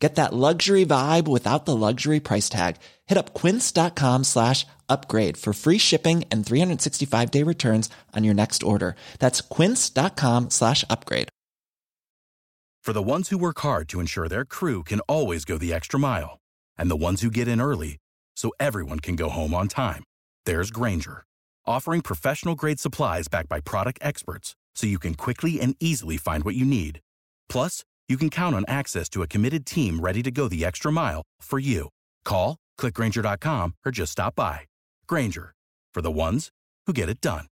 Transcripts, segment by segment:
Get that luxury vibe without the luxury price tag. Hit up quince.com slash upgrade for free shipping and 365 day returns on your next order. That's quince.com slash upgrade. For the ones who work hard to ensure their crew can always go the extra mile, and the ones who get in early so everyone can go home on time, there's Grainger, offering professional grade supplies backed by product experts so you can quickly and easily find what you need. Plus, you can count on access to a committed team ready to go the extra mile for you. Call, click grainger.com, or just stop by. Grainger, for the ones who get it done.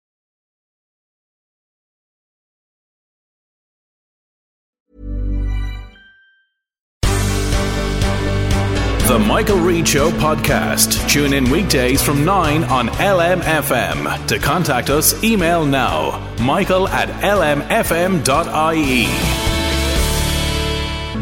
The Michael Reade Show podcast. Tune in weekdays from 9 on LMFM. To contact us, email now michael at lmfm.ie.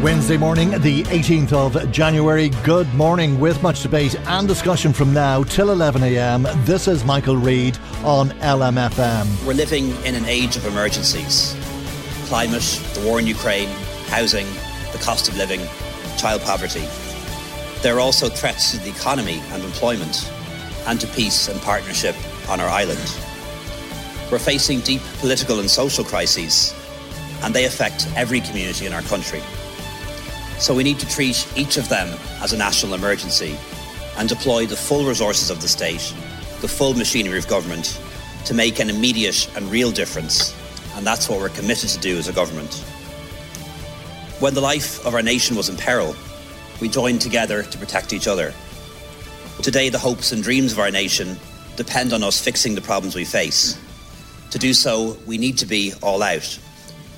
Wednesday morning, the 18th of January. Good morning, with much debate and discussion from now till 11am. This is Michael Reade on LMFM. We're living in an age of emergencies climate, the war in Ukraine, housing, the cost of living, child poverty. There are also threats to the economy and employment, and to peace and partnership on our island. We're facing deep political and social crises, and they affect every community in our country. So we need to treat each of them as a national emergency and deploy the full resources of the state, the full machinery of government, to make an immediate and real difference. And that's what we're committed to do as a government. When the life of our nation was in peril, we joined together to protect each other. Today, the hopes and dreams of our nation depend on us fixing the problems we face. To do so, we need to be all out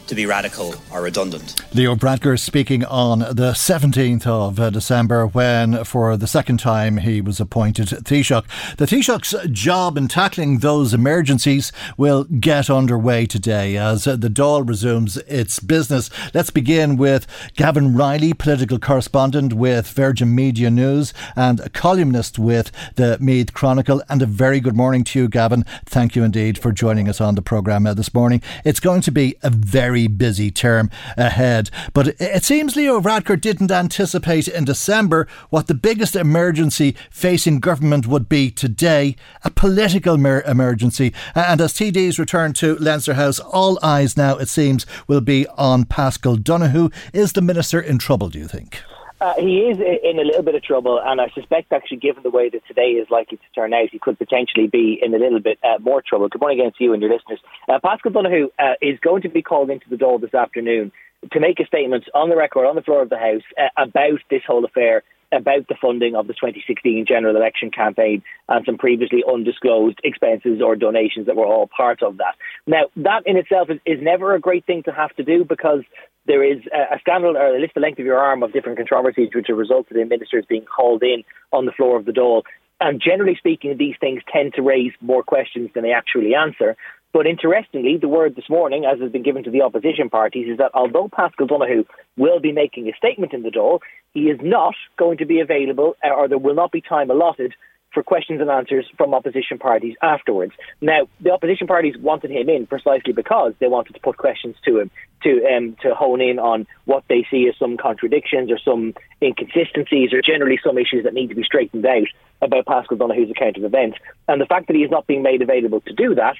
to be radical or redundant. Leo Varadkar speaking on the 17th of uh, December when, for the second time, he was appointed Taoiseach. The Taoiseach's job in tackling those emergencies will get underway today as uh, the Dáil resumes its business. Let's begin with Gavin Reilly, political correspondent with Virgin Media News and a columnist with the Meath Chronicle. And a very good morning to you, Gavin. Thank you indeed for joining us on the programme uh, this morning. It's going to be a very very busy term ahead. But it seems Leo Varadkar didn't anticipate in December what the biggest emergency facing government would be today a political mer- emergency. And as TDs return to Leinster House, all eyes now, it seems, will be on Paschal Donohoe. Is the minister in trouble, do you think? Uh, he is in a little bit of trouble, and I suspect, actually, given the way that today is likely to turn out, he could potentially be in a little bit uh, more trouble. Good morning again to you and your listeners. Uh, Paschal Donohoe uh, is going to be called into the Dáil this afternoon to make a statement on the record, on the floor of the House, uh, about this whole affair about the funding of the 2016 general election campaign and some previously undisclosed expenses or donations that were all part of that. Now, that in itself is, is never a great thing to have to do because there is a, scandal or a list the length of your arm of different controversies which have resulted in ministers being called in on the floor of the Dáil. And generally speaking, these things tend to raise more questions than they actually answer. But interestingly, the word this morning, as has been given to the opposition parties, is that although Paschal Donohoe will be making a statement in the Dáil, he is not going to be available, uh, or there will not be time allotted for questions and answers from opposition parties afterwards. Now, the opposition parties wanted him in precisely because they wanted to put questions to him to um, to hone in on what they see as some contradictions or some inconsistencies or generally some issues that need to be straightened out about Paschal Donohoe's account of events. And the fact that he is not being made available to do that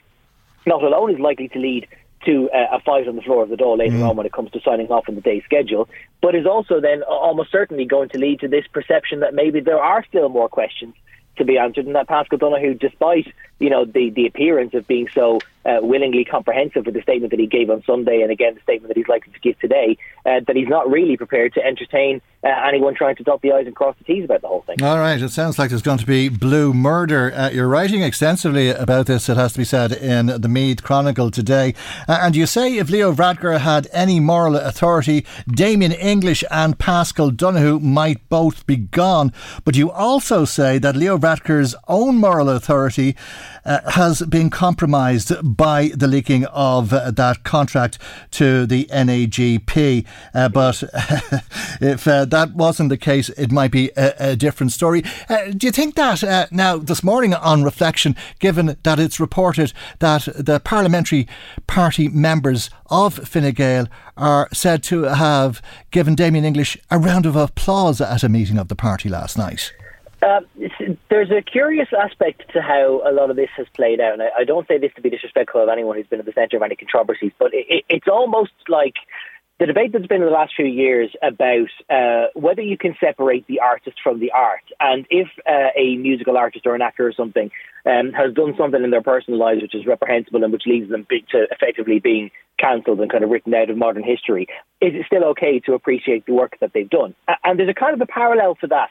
not alone is likely to lead to uh, a fight on the floor of the Dáil later mm. on when it comes to signing off on the day's schedule, but is also then almost certainly going to lead to this perception that maybe there are still more questions to be answered, and that Paschal Donohoe, despite you know the the appearance of being so uh, willingly comprehensive with the statement that he gave on Sunday, and again the statement that he's likely to give today, uh, that he's not really prepared to entertain uh, anyone trying to dot the i's and cross the t's about the whole thing. All right, it sounds like there's going to be blue murder. Uh, you're writing extensively about this. It has to be said in the Meath Chronicle today, uh, and you say if Leo Varadkar had any moral authority, Damien English and Paschal Donohoe might both be gone. But you also say that Leo Varadkar's own moral authority uh, has been compromised by the leaking of uh, that contract to the NAGP. Uh, but if uh, that wasn't the case, it might be a, a different story. Uh, do you think that uh, now, this morning on reflection, given that it's reported that the parliamentary party members of Fine Gael are said to have given Damien English a round of applause at a meeting of the party last night? Uh, there's a curious aspect to how a lot of this has played out. And I, I don't say this to be disrespectful of anyone who's been at the centre of any controversies, but it, it, it's almost like the debate that's been in the last few years about uh, whether you can separate the artist from the art, and if uh, a musical artist or an actor or something um, has done something in their personal lives which is reprehensible and which leads them to effectively being cancelled and kind of written out of modern history, is it still okay to appreciate the work that they've done? And there's a kind of a parallel to that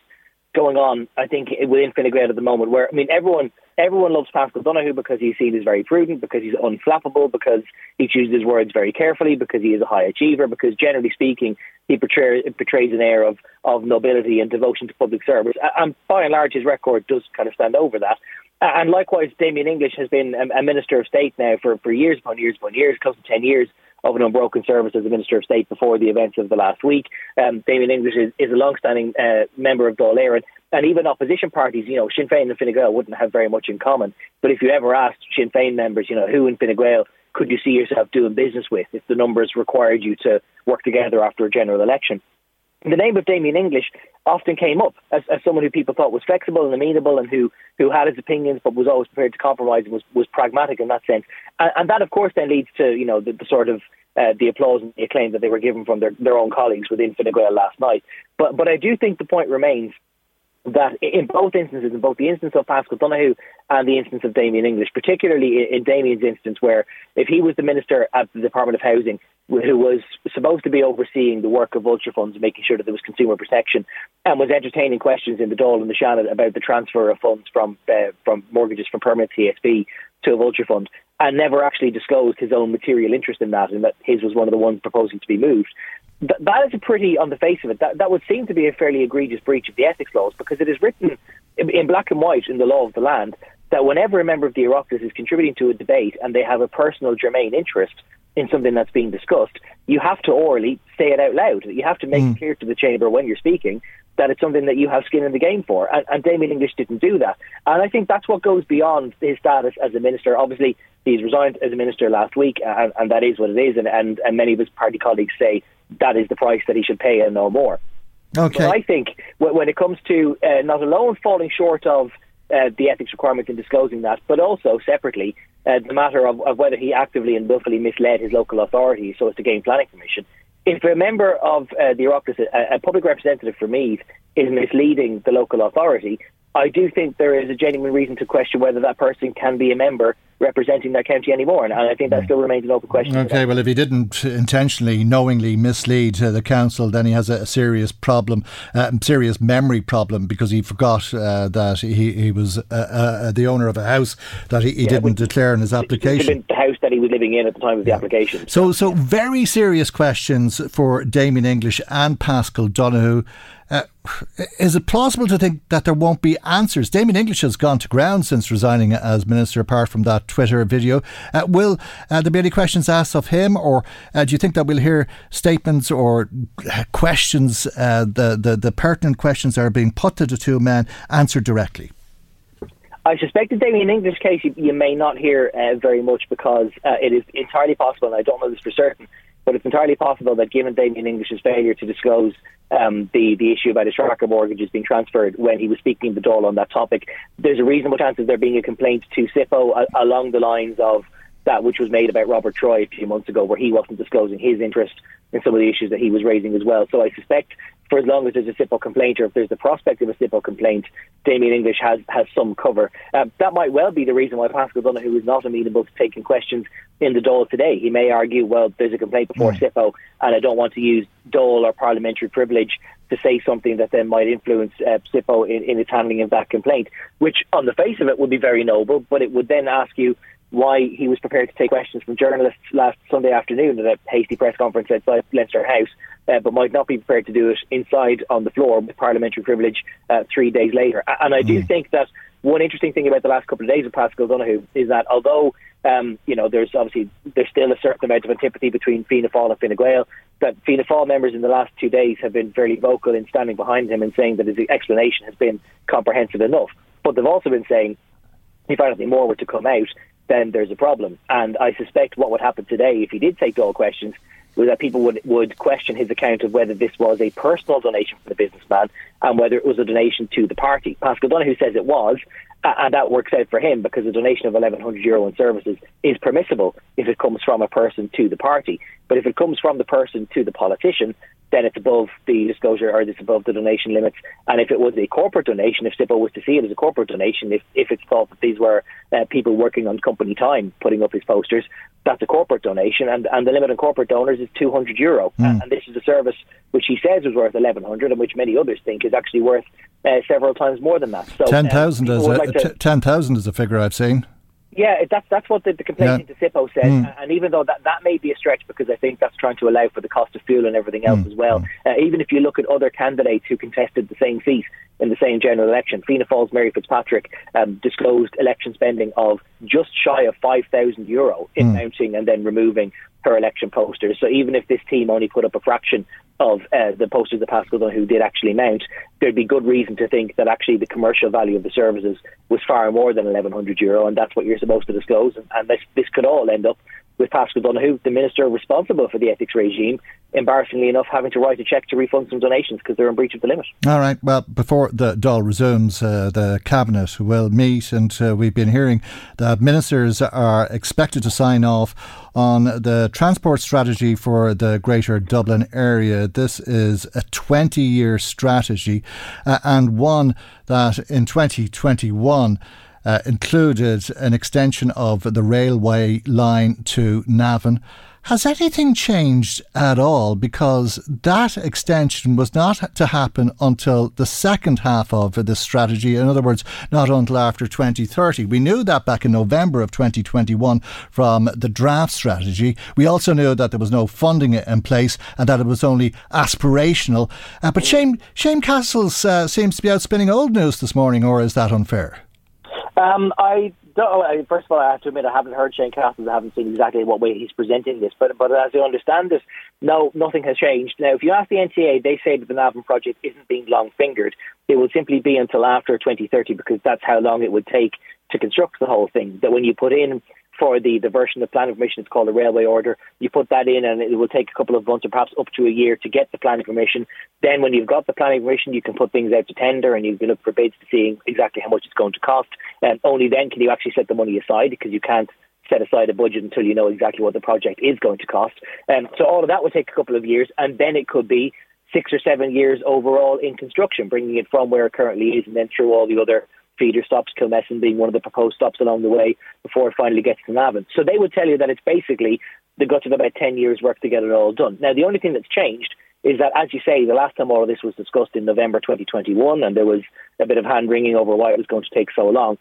going on, I think, within Fine at the moment, where I mean, everyone everyone loves Paschal Donohoe because he's seen as very prudent, because he's unflappable, because he chooses words very carefully, because he is a high achiever, because generally speaking, he portray, portrays an air of of nobility and devotion to public service, and by and large, his record does kind of stand over that. And likewise, Damien English has been a Minister of State now for, for years upon years upon years, close to 10 years of an unbroken service as a Minister of State before the events of the last week. Um, Damien English is, is a long-standing uh, member of Dáil Éireann, and even opposition parties, you know, Sinn Féin and Fine Gael wouldn't have very much in common. But if you ever asked Sinn Féin members, you know, who in Fine Gael could you see yourself doing business with if the numbers required you to work together after a general election? The name of Damien English often came up as, as someone who people thought was flexible and amenable and who, who had his opinions but was always prepared to compromise and was, was pragmatic in that sense. And, and that, of course, then leads to you know the, the sort of uh, the applause and the acclaim that they were given from their, their own colleagues within Fine Gael last night. But but I do think the point remains that in both instances, in both the instance of Paschal Donohoe and the instance of Damien English, particularly in Damien's instance, where if he was the minister at the Department of Housing, who was supposed to be overseeing the work of vulture funds, making sure that there was consumer protection, and was entertaining questions in the Dáil and the Seanad about the transfer of funds from uh, from mortgages from permanent TSB to a vulture fund, and never actually disclosed his own material interest in that, and that his was one of the ones proposing to be moved. Th- that is a pretty, on the face of it, that, that would seem to be a fairly egregious breach of the ethics laws because it is written in, in black and white in the law of the land that whenever a member of the Oireachtas is contributing to a debate and they have a personal germane interest in something that's being discussed, you have to orally say it out loud. You have to make mm. it clear to the chamber when you're speaking that it's something that you have skin in the game for. And, and Damien English didn't do that. And I think that's what goes beyond his status as a minister. Obviously, he's resigned as a minister last week, and, and that is what it is. And, and, and many of his party colleagues say that is the price that he should pay and no more. Okay. But I think when it comes to uh, not alone falling short of uh, the ethics requirements in disclosing that, but also separately uh, the matter of, of, whether he actively and willfully misled his local authority so as to gain planning permission. If a member of uh, the Oireachtas, a, a public representative for Meath, is misleading the local authority, I do think there is a genuine reason to question whether that person can be a member representing that county anymore. And I think that mm. still remains an open question. Okay, well, if he didn't intentionally, knowingly mislead uh, the council, then he has a, a serious problem, uh, serious memory problem, because he forgot uh, that he, he was uh, uh, the owner of a house that he, he yeah, didn't declare in his application. The house that he was living in at the time of the yeah. application. So, so very serious questions for Damien English and Paschal Donohoe. Uh, is it plausible to think that there won't be answers? Damien English has gone to ground since resigning as minister, apart from that Twitter video. Uh, will uh, there be any questions asked of him, or uh, do you think that we'll hear statements or uh, questions, uh, the, the, the pertinent questions that are being put to the two men, answered directly? I suspect that Damien English case you, you may not hear very much because it is entirely possible, and I don't know this for certain, but it's entirely possible that given Damien English's failure to disclose um, the the issue about his tracker mortgages being transferred when he was speaking to Dáil on that topic, there's a reasonable chance of there being a complaint to SIPO a- along the lines of that which was made about Robert Troy a few months ago, where he wasn't disclosing his interest in some of the issues that he was raising as well. So I suspect for as long as there's a SIPO complaint or if there's the prospect of a SIPO complaint, Damien English has, has some cover. Um, that might well be the reason why Paschal Donohoe is not amenable to taking questions in the Dáil today. He may argue, well, there's a complaint before mm. SIPO and I don't want to use Dáil or parliamentary privilege to say something that then might influence uh, SIPO in, in its handling of that complaint, which on the face of it would be very noble, but it would then ask you why he was prepared to take questions from journalists last Sunday afternoon at a hasty press conference outside Leinster House, uh, but might not be prepared to do it inside on the floor with parliamentary privilege uh, three days later. And I do mm. think that one interesting thing about the last couple of days of Paschal Donohoe is that although um, you know there's obviously there's still a certain amount of antipathy between Fianna Fáil and Fine Gael, that Fianna Fáil members in the last two days have been fairly vocal in standing behind him and saying that his explanation has been comprehensive enough. But they've also been saying if anything more were to come out, then there's a problem. And I suspect what would happen today if he did take all questions was that people would, would question his account of whether this was a personal donation from the businessman and whether it was a donation to the party. Paschal Donohoe says it was, and that works out for him because a donation of 1100 euro in services is permissible if it comes from a person to the party. But if it comes from the person to the politician, then it's above the disclosure or it's above the donation limits. And if it was a corporate donation, if SIPO was to see it as a corporate donation, if, if it's thought that these were uh, people working on company time putting up his posters, that's a corporate donation. And, and the limit on corporate donors is 200 euro. Mm. And this is a service which he says is worth 1100 and which many others think is actually worth uh, several times more than that. So 10,000 um, is, like t- 10,000 is a figure I've seen. Yeah, that's that's what the, the complaint yeah. into SIPO said, mm. and even though that, that may be a stretch because I think that's trying to allow for the cost of fuel and everything else mm. as well. Uh, even if you look at other candidates who contested the same seat in the same general election, Fianna Fáil's Mary Fitzpatrick um, disclosed election spending of just shy of five thousand euro in mm. mounting and then removing her election posters. So even if this team only put up a fraction of uh, the posters that Paschal Donohoe did actually mount, there'd be good reason to think that actually the commercial value of the services was far more than 1100 euro, and that's what you're supposed to disclose. And, and this, this could all end up with Paschal Donohoe, the minister responsible for the ethics regime, embarrassingly enough, having to write a cheque to refund some donations because they're in breach of the limit. All right. Well, before the Dáil resumes, uh, the cabinet will meet, and uh, we've been hearing that ministers are expected to sign off on the transport strategy for the Greater Dublin area. This is a 20-year strategy, uh, and one that in 2021 uh, included an extension of the railway line to Navan. Has anything changed at all? Because that extension was not to happen until the second half of this strategy. In other words, not until after 2030. We knew that back in November of 2021 from the draft strategy. We also knew that there was no funding in place and that it was only aspirational. Uh, but Shane, Shane Cassells uh, seems to be outspinning old news this morning, or is that unfair? Um, I don't. First of all, I have to admit I haven't heard Shane Cassells. I haven't seen exactly what way he's presenting this, but but as I understand it, no, nothing has changed. Now, if you ask the NTA, they say that the Navan project isn't being long fingered. It will simply be until after 2030 because that's how long it would take to construct the whole thing. That when you put in for the, the version of planning permission. It's called a railway order. You put that in, and it will take a couple of months or perhaps up to a year to get the planning permission. Then, when you've got the planning permission, you can put things out to tender and you can look for bids to see exactly how much it's going to cost. And only then can you actually set the money aside because you can't set aside a budget until you know exactly what the project is going to cost. Um, so all of that would take a couple of years, and then it could be six or seven years overall in construction, bringing it from where it currently is and then through all the other feeder stops, Kilmessan being one of the proposed stops along the way before it finally gets to Navan. So they would tell you that it's basically the guts of about 10 years' work to get it all done. Now, the only thing that's changed is that, as you say, the last time all of this was discussed in November 2021, and there was a bit of hand wringing over why it was going to take so long.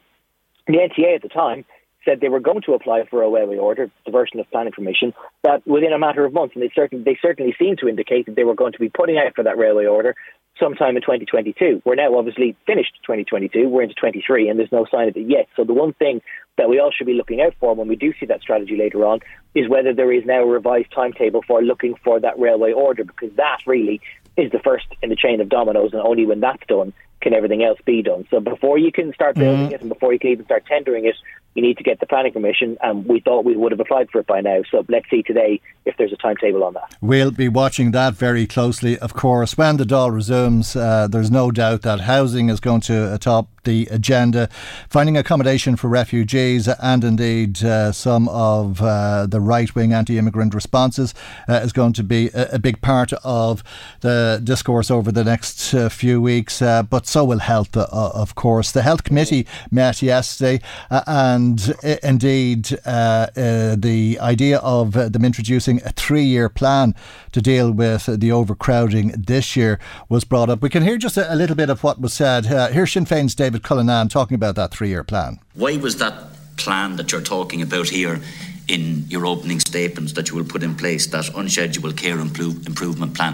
The NTA at the time said they were going to apply for a railway order, diversion of planning permission, that within a matter of months, and they certainly they certainly seemed to indicate that they were going to be putting out for that railway order sometime in 2022. We're now obviously finished 2022, we're into 23, and there's no sign of it yet. So the one thing that we all should be looking out for when we do see that strategy later on is whether there is now a revised timetable for looking for that railway order, because that really is the first in the chain of dominoes, and only when that's done can everything else be done. So before you can start building mm-hmm. it and before you can even start tendering it, you need to get the planning permission, and we thought we would have applied for it by now. So let's see today if there's a timetable on that. We'll be watching that very closely, of course. When the Dáil resumes, uh, there's no doubt that housing is going to top the agenda. Finding accommodation for refugees and indeed uh, some of uh, the right wing anti immigrant responses uh, is going to be a, a, big part of the discourse over the next uh, few weeks. Uh, but so will health, of course. The Health Committee met yesterday and and uh, indeed, uh, uh, the idea of them introducing a three year plan to deal with the overcrowding this year was brought up. We can hear just a, a little bit of what was said. Uh, here's Sinn Féin's David Cullinane talking about that three year plan. Why was that plan that you're talking about here? in your opening statements that you will put in place that unscheduled care improve, improvement plan,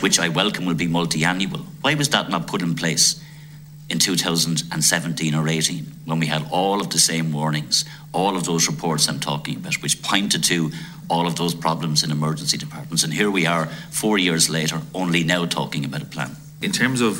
which I welcome will be multi annual. Why was that not put in place in 2017 or 18 when we had all of the same warnings, all of those reports I'm talking about, which pointed to all of those problems in emergency departments. And here we are, four years later, only now talking about a plan. In terms of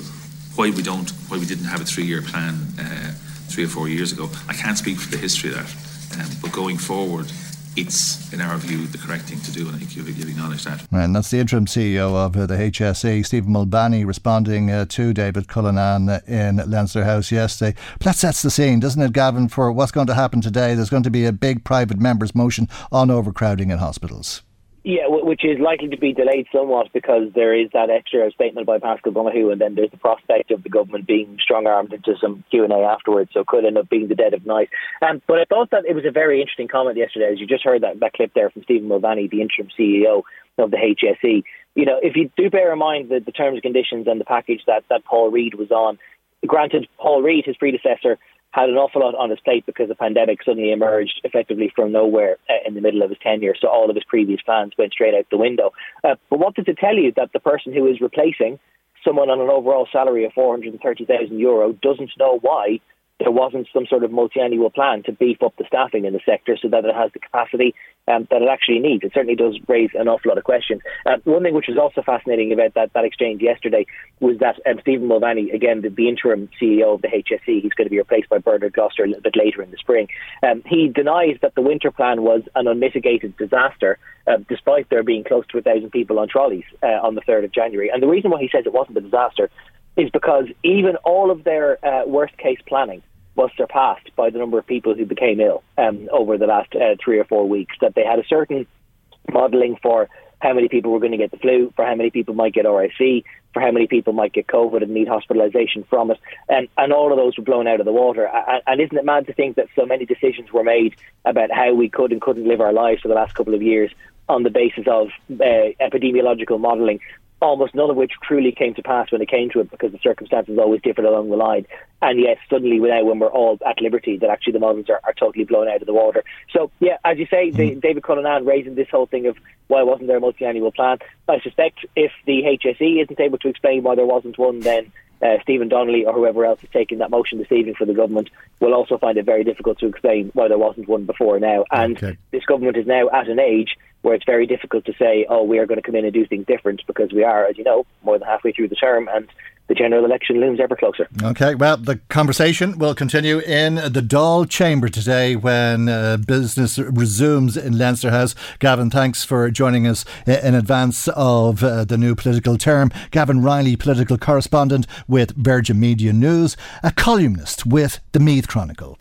why we don't, why we didn't have a three-year plan uh, three or four years ago, I can't speak for the history of that. Um, but going forward, it's, in our view, the correct thing to do, and I think you've, you've acknowledged that. And that's the interim CEO of uh, the HSE, Stephen Mulvany, responding uh, to David Cullinane in Leinster House yesterday. But that sets the scene, doesn't it, Gavin, for what's going to happen today? There's going to be a big private members' motion on overcrowding in hospitals. Yeah, which is likely to be delayed somewhat because there is that extra statement by Paschal Donohoe, and then there's the prospect of the government being strong-armed into some Q and A afterwards. So could end up being the dead of night. Um, but I thought that it was a very interesting comment yesterday, as you just heard that, that clip there from Stephen Mulvany, the interim CEO of the HSE. You know, if you do bear in mind the, the terms and conditions and the package that that Paul Reid was on, granted, Paul Reid, his predecessor, had an awful lot on his plate because the pandemic suddenly emerged effectively from nowhere uh, in the middle of his tenure. So all of his previous plans went straight out the window. Uh, but what does it tell you that the person who is replacing someone on an overall salary of 430,000 euro doesn't know why there wasn't some sort of multi-annual plan to beef up the staffing in the sector so that it has the capacity um, that it actually needs. It certainly does raise an awful lot of questions. Uh, one thing which was also fascinating about that, that exchange yesterday was that um, Stephen Mulvany, again, the, the, interim CEO of the HSE, he's going to be replaced by Bernard Gloster a little bit later in the spring. Um, he denies that the winter plan was an unmitigated disaster, uh, despite there being close to a thousand people on trolleys uh, on the 3rd of January. And the reason why he says it wasn't a disaster is because even all of their uh, worst case planning was surpassed by the number of people who became ill um, over the last uh, three or four weeks. That they had a certain modelling for how many people were going to get the flu, for how many people might get RSV, for how many people might get COVID and need hospitalisation from it, and and all of those were blown out of the water. And, and isn't it mad to think that so many decisions were made about how we could and couldn't live our lives for the last couple of years on the basis of uh, epidemiological modelling almost none of which truly came to pass when it came to it because the circumstances always differed along the line. And yet, suddenly, now when we're all at liberty, that actually the models are, are totally blown out of the water. So, yeah, as you say, mm. David Cullinane raising this whole thing of why wasn't there a multi-annual plan. I suspect if the HSE isn't able to explain why there wasn't one, then uh, Stephen Donnelly or whoever else is taking that motion this evening for the government will also find it very difficult to explain why there wasn't one before now. And okay. this government is now at an age where it's very difficult to say, oh, we are going to come in and do things different because we are, as you know, more than halfway through the term and the general election looms ever closer. Okay, well, the conversation will continue in the Dáil chamber today when uh, business resumes in Leinster House. Gavin, thanks for joining us in advance of uh, the new political term. Gavin Reilly, political correspondent with Virgin Media News, a columnist with the Meath Chronicle.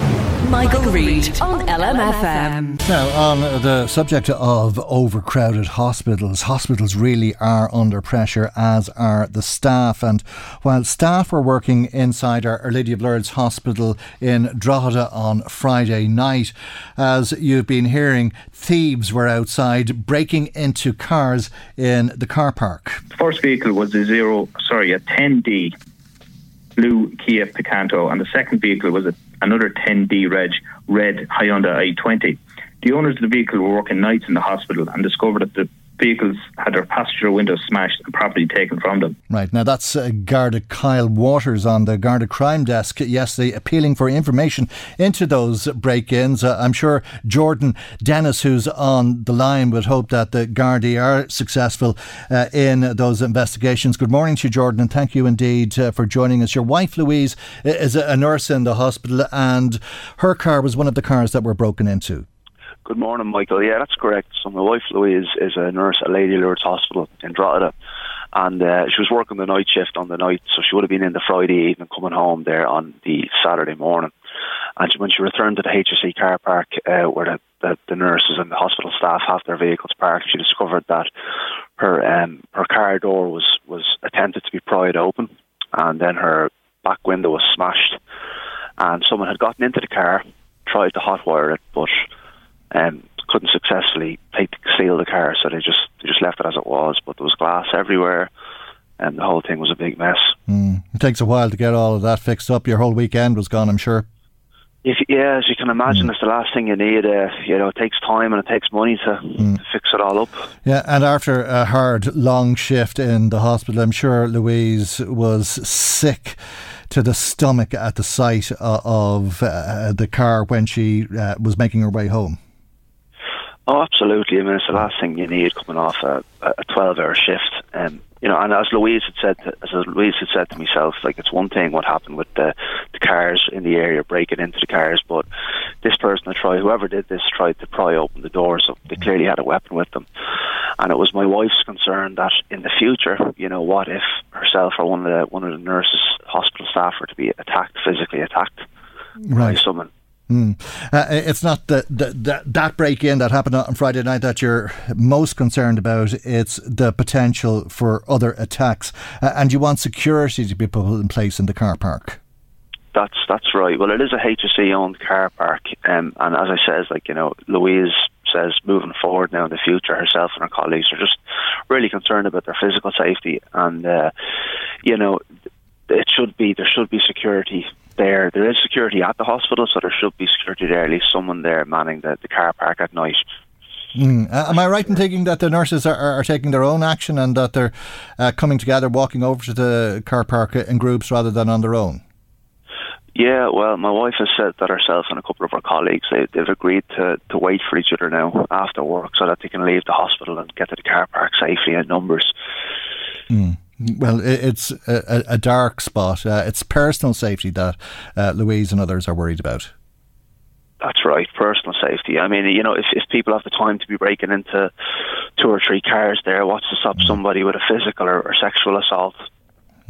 Michael, Reade on LMFM. Now, on the subject of overcrowded hospitals, hospitals really are under pressure, as are the staff. And while staff were working inside our, Lady of Lourdes Hospital in Drogheda on Friday night, as you've been hearing, thieves were outside breaking into cars in the car park. The first vehicle was a zero, sorry, a 10D blue Kia Picanto, and the second vehicle was a another 10D Reg red Hyundai i20. The owners of the vehicle were working nights in the hospital and discovered that the vehicles had their passenger windows smashed and property taken from them. Right, now that's uh, Garda Kyle Waters on the Garda crime desk yesterday appealing for information into those break ins. Uh, I'm sure Jordan Dennis, who's on the line, would hope that the Gardaí are successful uh, in those investigations. Good morning to you, Jordan, and thank you indeed uh, for joining us. Your wife, Louise, is a nurse in the hospital, and her car was one of the cars that were broken into. Good morning, Michael. Yeah, that's correct. So my wife Louise is a nurse at Lady Lourdes Hospital in Drogheda, and uh, she was working the night shift on the night, so she would have been in the Friday evening, coming home there on the Saturday morning. And she, when she returned to the HSE car park, uh, where the, the, the, nurses and the hospital staff have their vehicles parked, she discovered that her um, her car door was was attempted to be pried open, and then her back window was smashed, and someone had gotten into the car, tried to hotwire it, but um, couldn't successfully take seal the car, so they just they just left it as it was. But there was glass everywhere, and the whole thing was a big mess. Mm. It takes a while to get all of that fixed up. Your whole weekend was gone, I'm sure. If, yeah, as you can imagine, mm. it's the last thing you need. Uh, you know, it takes time and it takes money to, mm. to, fix it all up. Yeah, and after a hard, long shift in the hospital, I'm sure Louise was sick to the stomach at the sight uh, of uh, the car when she uh, was making her way home. Oh, absolutely. I mean, it's the last thing you need coming off a, a 12 hour shift. Um, you know, and as Louise had said, to, as Louise had said to myself, like it's one thing what happened with the, the cars in the area breaking into the cars, but this person had tried, whoever did this, tried to pry open the door, so they clearly had a weapon with them. And it was my wife's concern that in the future, you know, what if herself or one of the one of the nurses, hospital staff, were to be attacked, physically attacked right. by someone Mm. Uh, it's not the, the, the, that break in that happened on Friday night that you're most concerned about. It's the potential for other attacks. Uh, and you want security to be put in place in the car park. That's that's right. Well, it is a HSE owned car park, um, and as I says, like you know, Louise says, moving forward now in the future, herself and her colleagues are just really concerned about their physical safety, and uh, you know, it should be there should be security there. There is security at the hospital, so there should be security there, at least someone there manning the, the car park at night. Mm. Uh, am I right in thinking that the nurses are, are, are taking their own action and that they're uh, coming together, walking over to the car park in groups rather than on their own? Yeah, well, my wife has said that herself and a couple of her colleagues they, have agreed to, to wait for each other now after work so that they can leave the hospital and get to the car park safely in numbers. Mm. Well, it's a, a dark spot. Uh, it's personal safety that uh, Louise and others are worried about. That's right, personal safety. I mean, you know, if, if people have the time to be breaking into two or three cars there, what's to stop somebody with a physical or, or sexual assault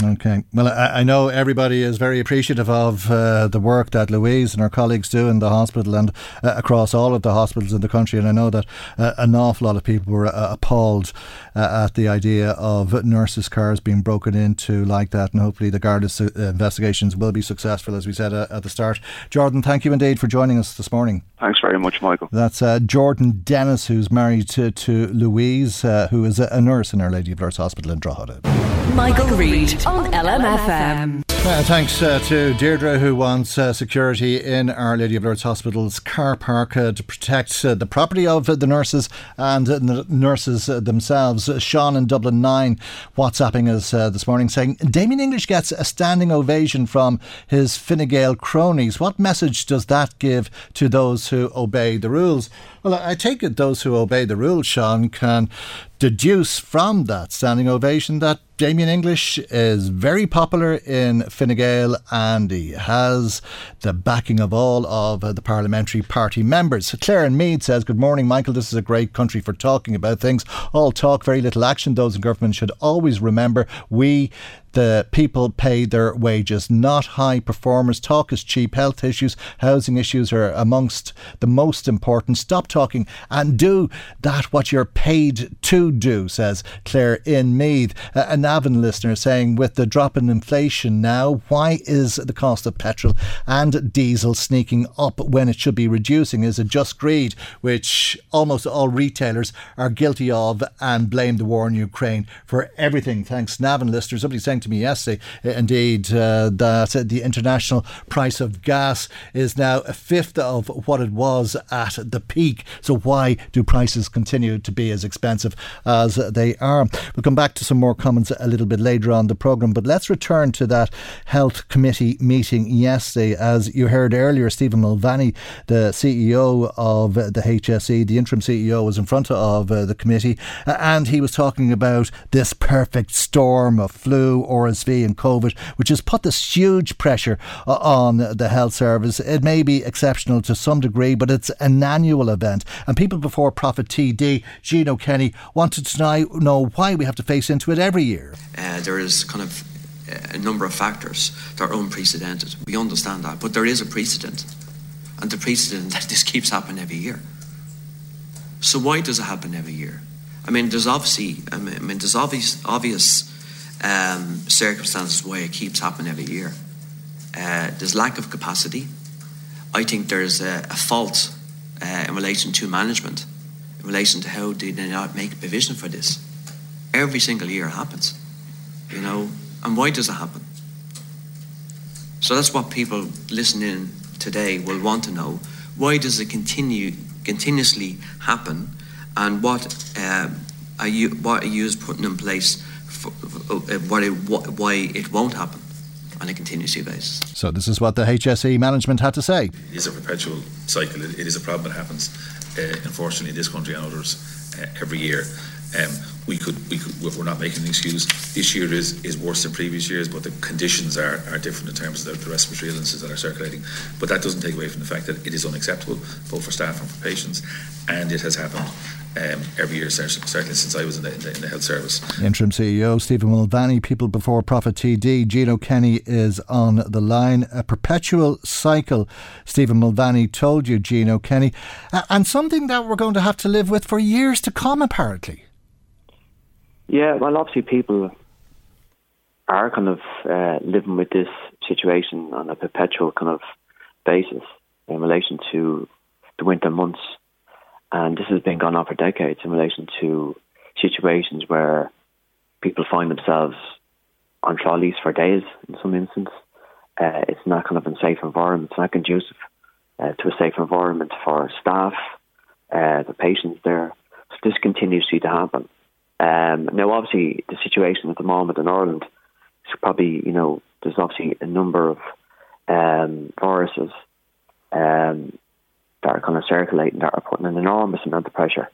Okay. Well, I, I, know everybody is very appreciative of uh, the work that Louise and her colleagues do in the hospital and uh, across all of the hospitals in the country. And I know that uh, an awful lot of people were uh, appalled uh, at the idea of nurses' cars being broken into like that. And hopefully the Garda's uh, investigations will be successful, as we said at the start. Jordan, thank you indeed for joining us this morning. Thanks very much, Michael. That's Jordan Dennis, who's married to, to Louise, who is a nurse in Our Lady of Lourdes Hospital in Drogheda. Michael Reade on LMFM. Uh, thanks uh, to Deirdre, who wants uh, security in Our Lady of Lourdes Hospital's car park uh, to protect uh, the property of the nurses and the nurses themselves. Sean in Dublin 9 WhatsApping us this morning saying Damien English gets a standing ovation from his Fine Gael cronies. What message does that give to those who obey the rules? Well, I take it those who obey the rules, Sean, can deduce from that standing ovation that Damien English is very popular in Fine Gael and he has the backing of all of the parliamentary party members. Claire and Meath says, Good morning, Michael. This is a great country for talking about things. All talk, very little action. Those in government should always remember we the people pay their wages, not high performers. Talk is cheap. Health issues, housing issues are amongst the most important. Stop talking and do that what you're paid to do, says Claire in Meath. A Navan listener saying, with the drop in inflation now, why is the cost of petrol and diesel sneaking up when it should be reducing? Is it just greed, which almost all retailers are guilty of and blame the war in Ukraine for everything? Thanks, Navan listener. Somebody saying to me yesterday, uh, indeed, uh, that the international price of gas is now a fifth of what it was at the peak. So, why do prices continue to be as expensive as they are? We'll come back to some more comments a little bit later on the programme, but let's return to that health committee meeting yesterday. As you heard earlier, Stephen Mulvany, the CEO of the HSE, the interim CEO, was in front of uh, the committee and he was talking about this perfect storm of flu RSV and COVID, which has put this huge pressure uh, on the health service. It may be exceptional to some degree, but it's an annual event. And people before Profit TD, Gino Kenny, wanted to know why we have to face into it every year. Uh, there is kind of a number of factors that are unprecedented. We understand that, but there is a precedent, and the precedent that this keeps happening every year. So why does it happen every year? I mean, there's obviously, I mean, there's obvious, obvious um, circumstances why it keeps happening every year. Uh, there's lack of capacity. I think there's a, a fault uh, in relation to management, in relation to how did they not make provision for this. Every single year it happens, you know. And why does it happen? So that's what people listening today will want to know. Why does it continue continuously happen, and what uh, are you what are you putting in place uh, what it, why it won't happen. on a continuously basis. So this is what the HSE management had to say. It is a perpetual cycle. it, it is a problem that happens, uh, unfortunately, in this country and others uh, every year. Um, we could, we could, we're not making an excuse. This year is, is worse than previous years, but the conditions are, are different in terms of the, the respiratory illnesses that are circulating. But that doesn't take away from the fact that it is unacceptable, both for staff and for patients, and it has happened um, every year, certainly since I was in the, in the, in the health service. Interim CEO Stephen Mulvany, People Before Profit TD, Gino Kenny is on the line. A perpetual cycle, Stephen Mulvany told you, Gino Kenny, and something that we're going to have to live with for years to come, apparently. Yeah, well, obviously, people are kind of uh, living with this situation on a perpetual kind of basis in relation to the winter months. And this has been going on for decades in relation to situations where people find themselves on trolleys for days in some instances. Uh, it's not kind of a safe environment. It's not conducive uh, to a safe environment for staff, uh, the patients there. So this continues to happen. Um, now, obviously, the situation at the moment in Ireland is probably, you know, there's obviously a number of um, viruses um, that are kind of circulating that are putting an enormous amount of pressure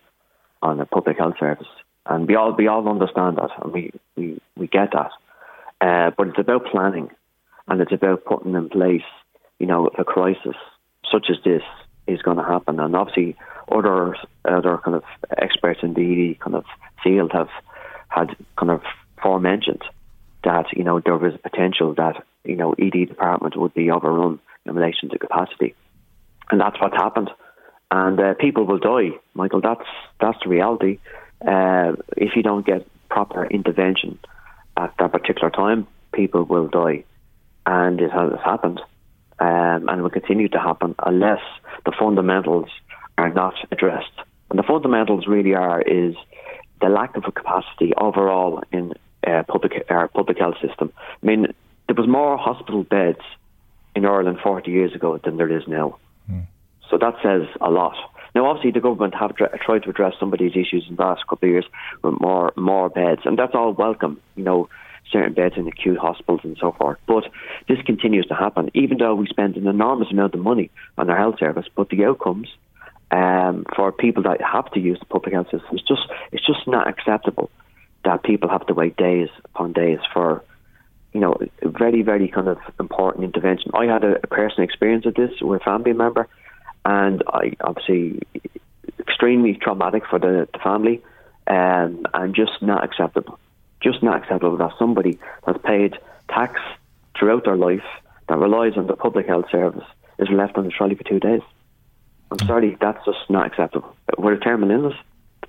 on the public health service. And we all we all understand that, and we, we, we get that. Uh, but it's about planning, and it's about putting in place, you know, if a crisis such as this is going to happen. And obviously, other other kind of experts in the kind of field have had kind of forementioned that you know there was a potential that you know ED department would be overrun in relation to capacity, and that's what's happened. And uh, people will die, Michael. That's that's the reality. Uh, if you don't get proper intervention at that particular time, people will die, and it has happened, um, and will continue to happen unless the fundamentals are not addressed. And the fundamentals really are is the lack of a capacity overall in uh, public our public health system. I mean, there was more hospital beds in Ireland 40 years ago than there is now. So that says a lot. Now, obviously, the government have tried to address some of these issues in the last couple of years with more more beds, and that's all welcome. You know, certain beds in acute hospitals and so forth. But this continues to happen, even though we spend an enormous amount of money on our health service. But the outcomes um, for people that have to use the public health system. It's just it's just not acceptable that people have to wait days upon days for you know very very kind of important intervention. I had a, a personal experience of this with a family member, and I obviously extremely traumatic for the, the family, um, and just not acceptable. Just not acceptable that somebody that's paid tax throughout their life that relies on the public health service is left on the trolley for two days. I'm sorry, that's just not acceptable. We're a terminal illness.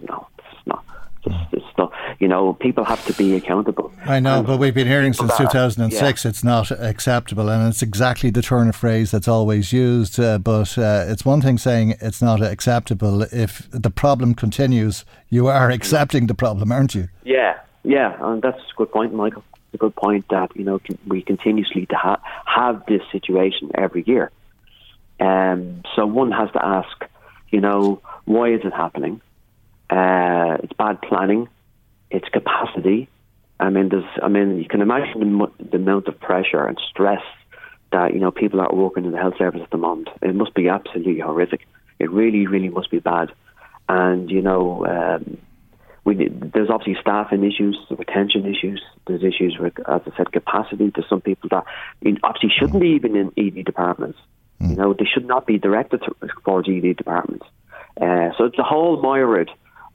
No, it's not. It's, it's not. You know, people have to be accountable. I know, and but we've been hearing since 2006 yeah. it's not acceptable, and it's exactly the turn of phrase that's always used. Uh, but uh, it's one thing saying it's not acceptable. If the problem continues, you are accepting the problem, aren't you? Yeah, yeah, and that's a good point, Michael. It's a good point that you know we continuously to ha- have this situation every year. Um, so one has to ask, you know, why is it happening? Uh, it's bad planning. It's capacity. I mean, there's. I mean, you can imagine the, the amount of pressure and stress that you know people are working in the health service at the moment. It must be absolutely horrific. It really, really must be bad. And you know, um, we there's obviously staffing issues, retention issues. There's issues with, as I said, capacity. There's some people that I mean, obviously shouldn't be even in ED departments. Mm. You know, they should not be directed towards ED departments. Uh, so it's a whole myriad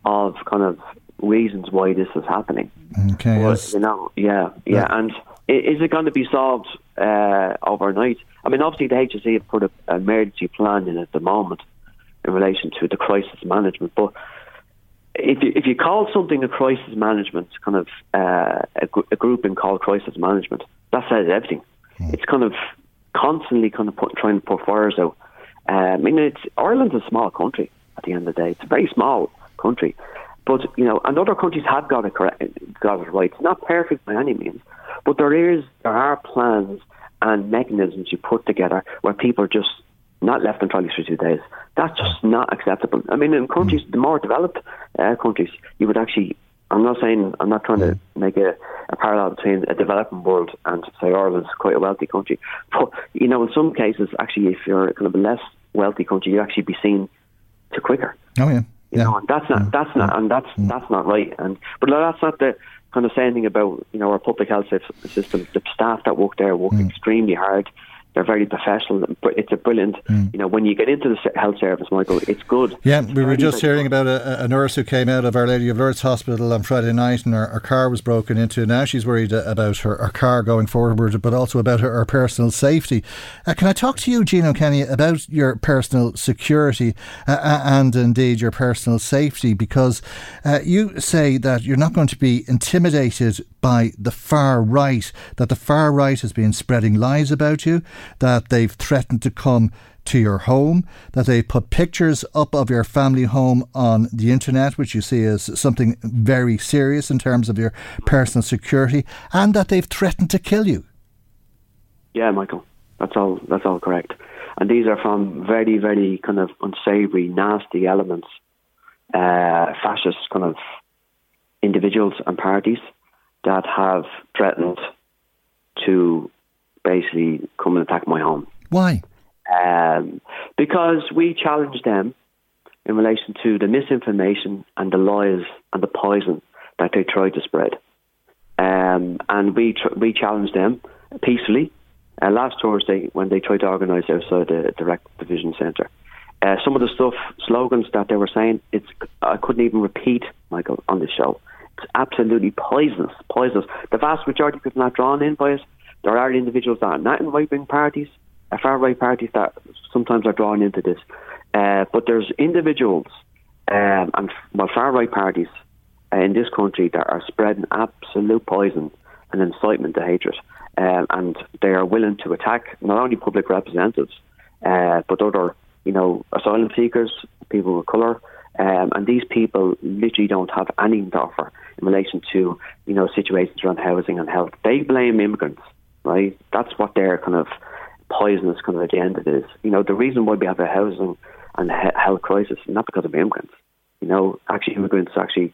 of kind of reasons why this is happening. Okay. You know, yeah, yeah, yeah. And is it going to be solved uh, overnight? I mean, obviously the HSE have put an emergency plan in at the moment in relation to the crisis management, but if you, if you call something a crisis management, kind of uh, a, a grouping called crisis management, that says everything. Mm. It's kind of constantly kind of put, trying to put fires out. Uh, I mean, it's Ireland's a small country at the end of the day. It's very small country, but you know, and other countries have got it correct, got it right. It's not perfect by any means, but there is there are plans and mechanisms you put together where people are just not left on trolleys for two days. That's just not acceptable. I mean, in countries, the more developed uh, countries, you would actually. I'm not saying I'm not trying to make a a parallel between a developing world and say Ireland's quite a wealthy country. But you know, in some cases, actually, if you're kind of a less wealthy country, you actually be seen to quicker. Oh yeah. You know, and that's not that's not and that's that's not right. And but that's not the kind of saying anything about you know our public health system. The staff that work there work mm. extremely hard. They're very professional. But it's a brilliant, Mm. you know, when you get into the health service, Michael, it's good. Yeah, we were just hearing about a, a nurse who came out of Our Lady of Lourdes Hospital on Friday night and her, her car was broken into. Now she's worried about her, her car going forward, but also about her, her personal safety. Uh, can I talk to you, Gino Kenny, about your personal security uh, uh, and indeed your personal safety? Because uh, you say that you're not going to be intimidated by the far right, that the far right has been spreading lies about you, that they've threatened to come to your home, that they put pictures up of your family home on the internet, which you see as something very serious in terms of your personal security, and that they've threatened to kill you. Yeah, Michael, that's all. That's all correct. And these are from very, very kind of unsavoury, nasty elements, uh, fascist kind of individuals and parties that have threatened to basically come and attack my home. Why? Um, because we challenge them in relation to the misinformation and the lies and the poison that they try to spread. Um, and we tr- we challenge them peacefully. Uh, last Thursday, when they tried to organise outside the Direct Provision Centre, uh, some of the stuff, slogans that they were saying, it's I couldn't even repeat, Michael, on the show. Absolutely poisonous, poisonous. The vast majority of people not drawn in by it. There are individuals that are not in right wing parties, uh, far right parties that sometimes are drawn into this. Uh, but there's individuals um, and well, far right parties uh, in this country that are spreading absolute poison and incitement to hatred. Um, and they are willing to attack not only public representatives, uh, but other, you know, asylum seekers, people of colour. Um, and these people literally don't have anything to offer in relation to, you know, situations around housing and health. They blame immigrants, right? That's what their kind of poisonous kind of agenda is. You know, the reason why we have a housing and health crisis is not because of immigrants. You know, actually, immigrants actually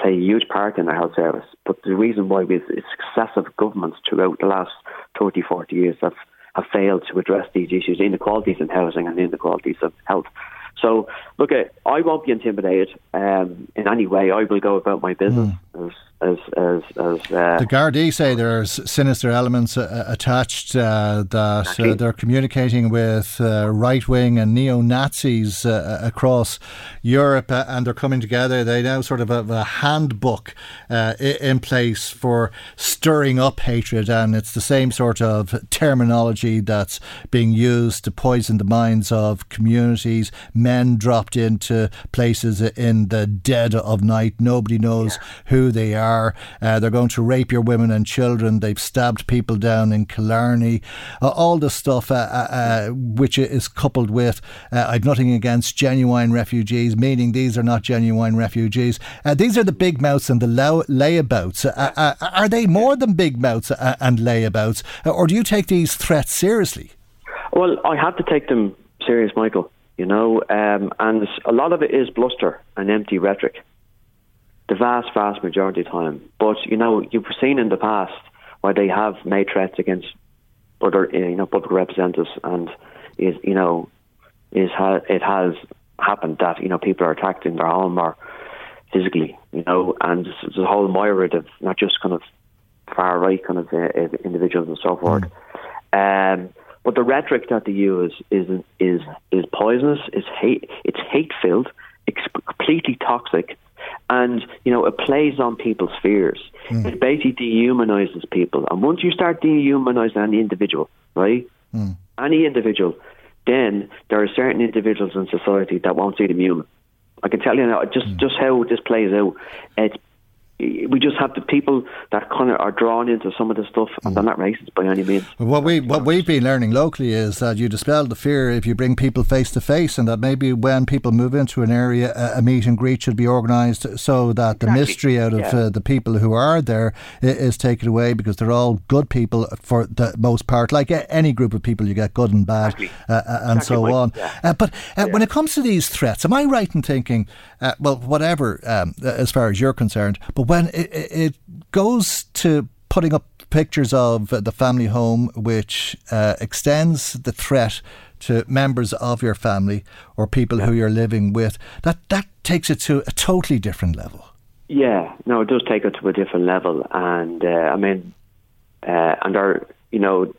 play a huge part in our health service. But the reason why we it's successive governments throughout the last 30, 40 years have, have failed to address these issues, inequalities in housing and inequalities of health. So, look, I won't be intimidated um, in any way. I will go about my business as as as, as uh, The Gardaí say there's sinister elements uh, attached, uh, that uh, they're communicating with uh, right wing and neo Nazis uh, across Europe uh, and they're coming together. They now sort of have a handbook uh, in place for stirring up hatred, and it's the same sort of terminology that's being used to poison the minds of communities. Men dropped into places in the dead of night. Nobody knows who they are. Uh, they're going to rape your women and children. They've stabbed people down in Killarney. Uh, all the stuff uh, uh, uh, which is coupled with I've nothing against genuine refugees, meaning these are not genuine refugees. These are the big mouths and the low layabouts. Are they more than big mouths and layabouts, or do you take these threats seriously? Well, I have to take them serious, Michael. You know, um, and a lot of it is bluster and empty rhetoric. The vast, vast majority of the time. But you know, you've seen in the past where they have made threats against other, you know, public representatives, and is you know, is ha- it has happened that you know people are attacked in their home or physically, you know, and the whole myriad of not just kind of far right kind of uh, individuals and so forth. Um, but the rhetoric that they use is is is poisonous. It's hate. It's hate filled. It's completely toxic, and you know it plays on people's fears. Hmm. It basically dehumanizes people. And once you start dehumanizing any individual, right? Hmm. Any individual, then there are certain individuals in society that won't see them human. I can tell you now, just hmm. just how this plays out. It's we just have the people that kind of are drawn into some of the stuff, and they're not racist by any means. What we what we've been learning locally is that you dispel the fear if you bring people face to face, and that maybe when people move into an area, a, a meet and greet should be organised so that the mystery out of yeah. uh, the people who are there is taken away because they're all good people for the most part. Like any group of people, you get good and bad, uh, uh, and so Exactly, on. yeah. Uh, but uh, when it comes to these threats, am I right in thinking, uh, well, whatever, um, as far as you're concerned, but when it, it, goes to putting up pictures of the family home, which uh, extends the threat to members of your family or people who you're living with, that, that takes it to a totally different level. Yeah, no, it does take it to a different level, and uh, I mean, uh, and our, you know,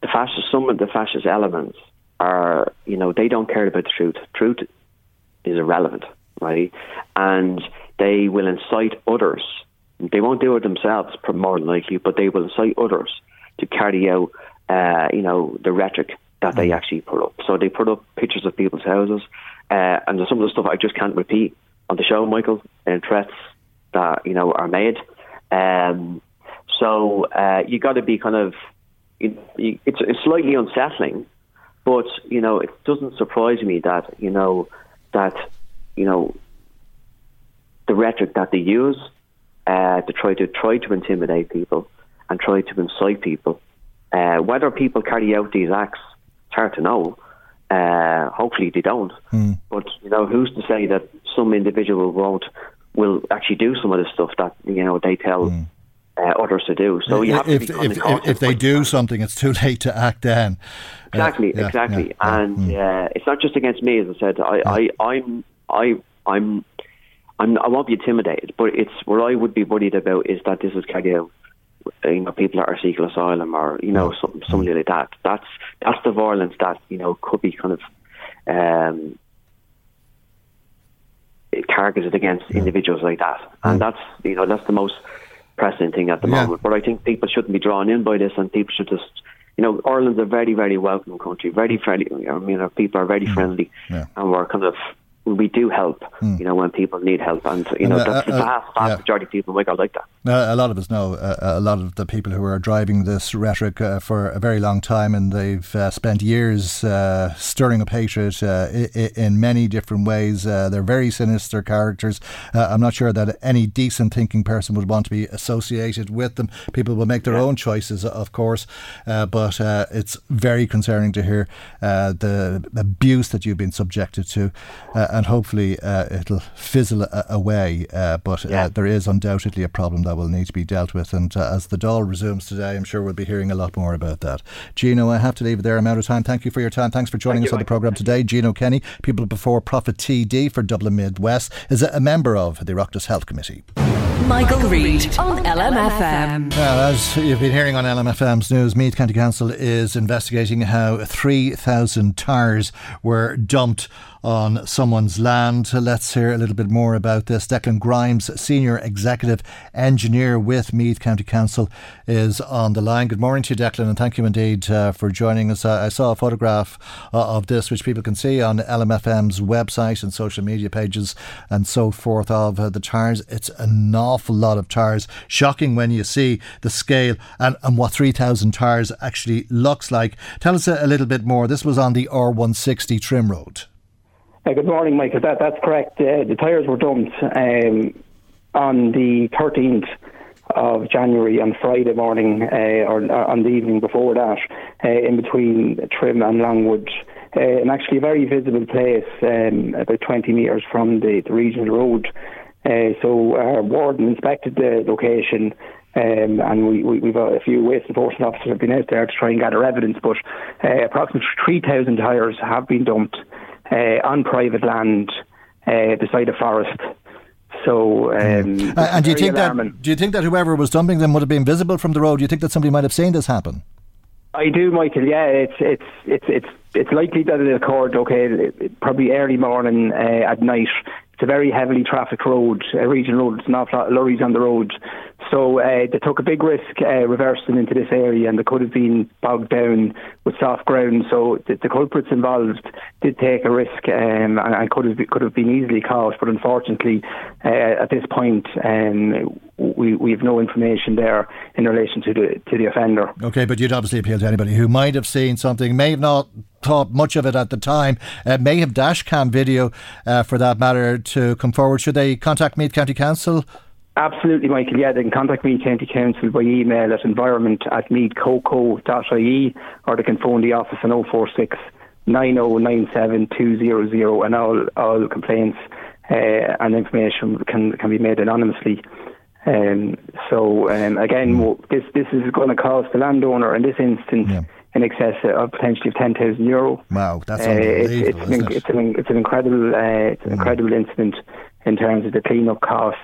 the fascist, some of the fascist elements are, you know, they don't care about the truth. Truth is irrelevant, right? And they will incite others. They won't do it themselves, more than likely, but they will incite others to carry out, uh, you know, the rhetoric that they actually put up. So they put up pictures of people's houses, uh, and some of the stuff I just can't repeat on the show, Michael, and threats that you know are made. Um, so uh, you got to be kind of you, you, it's, it's slightly unsettling, but you know it doesn't surprise me that you know that you know the rhetoric that they use uh, to try to try to intimidate people and try to incite people. Uh, whether people carry out these acts, it's hard to know. Uh, hopefully they don't. Mm. But you know, who's to say that some individual won't will actually do some of the stuff that you know they tell mm. uh, others to do. So you have if, to be if, if, if they do something, it's too late to act then. Exactly, Uh, yeah, exactly, yeah, yeah. and Mm. uh, it's not just against me, as I said. I, I, I'm, I, I'm, I'm, I won't be intimidated, but it's what I would be worried about is that this is out. uh, You know, people that are seeking asylum, or you know, some, something like that. That's that's the violence that you know could be kind of um, targeted against individuals like that, and that's you know that's the most pressing thing at the Yeah. moment. But I think people shouldn't be drawn in by this, and people should just, you know, Ireland's a very very welcome country, very friendly. I mean, our people are very friendly, Yeah. and we're kind of we do help, you know, when people need help, and you know And, uh, that's the uh, vast vast yeah. majority of people like are like that. Uh, a lot of us know uh, a lot of the people who are driving this rhetoric uh, for a very long time, and they've uh, spent years uh, stirring up hatred uh, in many different ways. Uh, they're very sinister characters. Uh, I'm not sure that any decent thinking person would want to be associated with them. People will make their own choices, of course, uh, but uh, it's very concerning to hear uh, the abuse that you've been subjected to, uh, and hopefully uh, it'll fizzle a- away. Uh, but uh, there is undoubtedly a problem that will need to be dealt with, and uh, as the Dáil resumes today, I'm sure we'll be hearing a lot more about that. Gino, I have to leave it there. I'm out of time. Thank you for your time. Thanks for joining us on the programme today. Gino Kenny, People Before Profit TD for Dublin Midwest, is a a member of the Oireachtas Health Committee. Michael Reade on LMFM. Well, as you've been hearing on LMFM's news, Meath County Council is investigating how 3,000 tyres were dumped on someone's land. Let's hear a little bit more about this. Declan Grimes, Senior Executive Engineer with Meath County Council, is on the line. Good morning to you, Declan, and thank you indeed uh, for joining us. I, I saw a photograph uh, of this, which people can see on LMFM's website and social media pages and so forth, of uh, the tyres. It's an awful lot of tyres. Shocking when you see the scale and, and what 3,000 tyres actually looks like. Tell us a, a little bit more. This was on the R160 Trim Road. Uh, good morning, Michael. That, that's correct. Uh, the tyres were dumped um, on the 13th of January on Friday morning, uh, or uh, on the evening before that, uh, in between Trim and Longwood. Uh, and actually, a very visible place, um, about 20 metres from the, the regional road. So, our warden inspected the location. Um, and we, we, we've a few waste enforcement officers have been out there to try and gather evidence, but approximately 3,000 tyres have been dumped uh, on private land uh, beside a forest. So, um, Uh, and do you think alarming. that do you think that whoever was dumping them would have been visible from the road? Do you think that somebody might have seen this happen? I do, Michael. Yeah, it's it's it's it's it's likely that it occurred. Okay, probably early morning uh, at night. It's a very heavily trafficked road, a regional road. It's an awful lot of lorries on the road, so uh, they took a big risk uh, reversing into this area, and they could have been bogged down with soft ground. So the, the culprits involved did take a risk, um, and, and could have could have been easily caught. But unfortunately, uh, at this point, um, we we have no information there in relation to the to the offender. Okay, but you'd obviously appeal to anybody who might have seen something, may have not thought much of it at the time, uh, may have dash cam video uh, for that matter to come forward. Should they contact Meath County Council? Absolutely, Michael. Yeah, they can contact Meath, County Council, by email at environment at meathcoco.ie or they can phone the office on 046 9097 200 and all, all complaints uh, and information can, can be made anonymously. Um, so um, again, Hmm. this this is going to cost the landowner in this instance in excess of potentially of ten thousand euro. Wow, that's Uh, it's, unbelievable, it's, an, it? it's, an, it's an incredible uh, it's an incredible incident in terms of the clean-up costs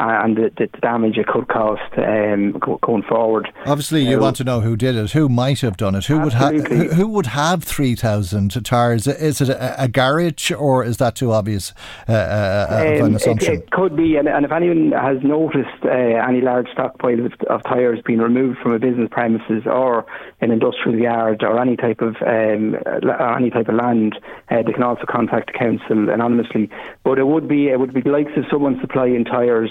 and the, the damage it could cost um, going forward. Obviously, you Uh, want to know who did it, who might have done it, who would have, who, would have three thousand tires. Is it a, a garage or is that too obvious uh, uh, of Um, an it, assumption? it could be, and, and if anyone has noticed uh, any large stockpile of, of tyres being removed from a business premises or an industrial yard or any type of um, any type of land, uh, they can also contact the council anonymously. But it would be it would be the likes of someone supplying tyres.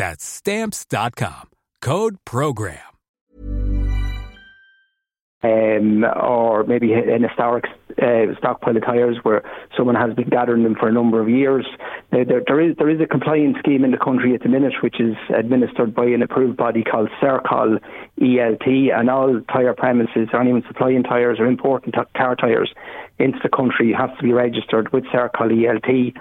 That's Stamps.com. Code PROGRAM. um, or maybe an historic uh, stockpile of tyres where someone has been gathering them for a number of years. Now, there, there is there is a compliance scheme in the country at the minute which is administered by an approved body called Circol ELT, and all tyre premises or anyone supplying tyres or importing t- car tyres into the country has to be registered with Circol ELT,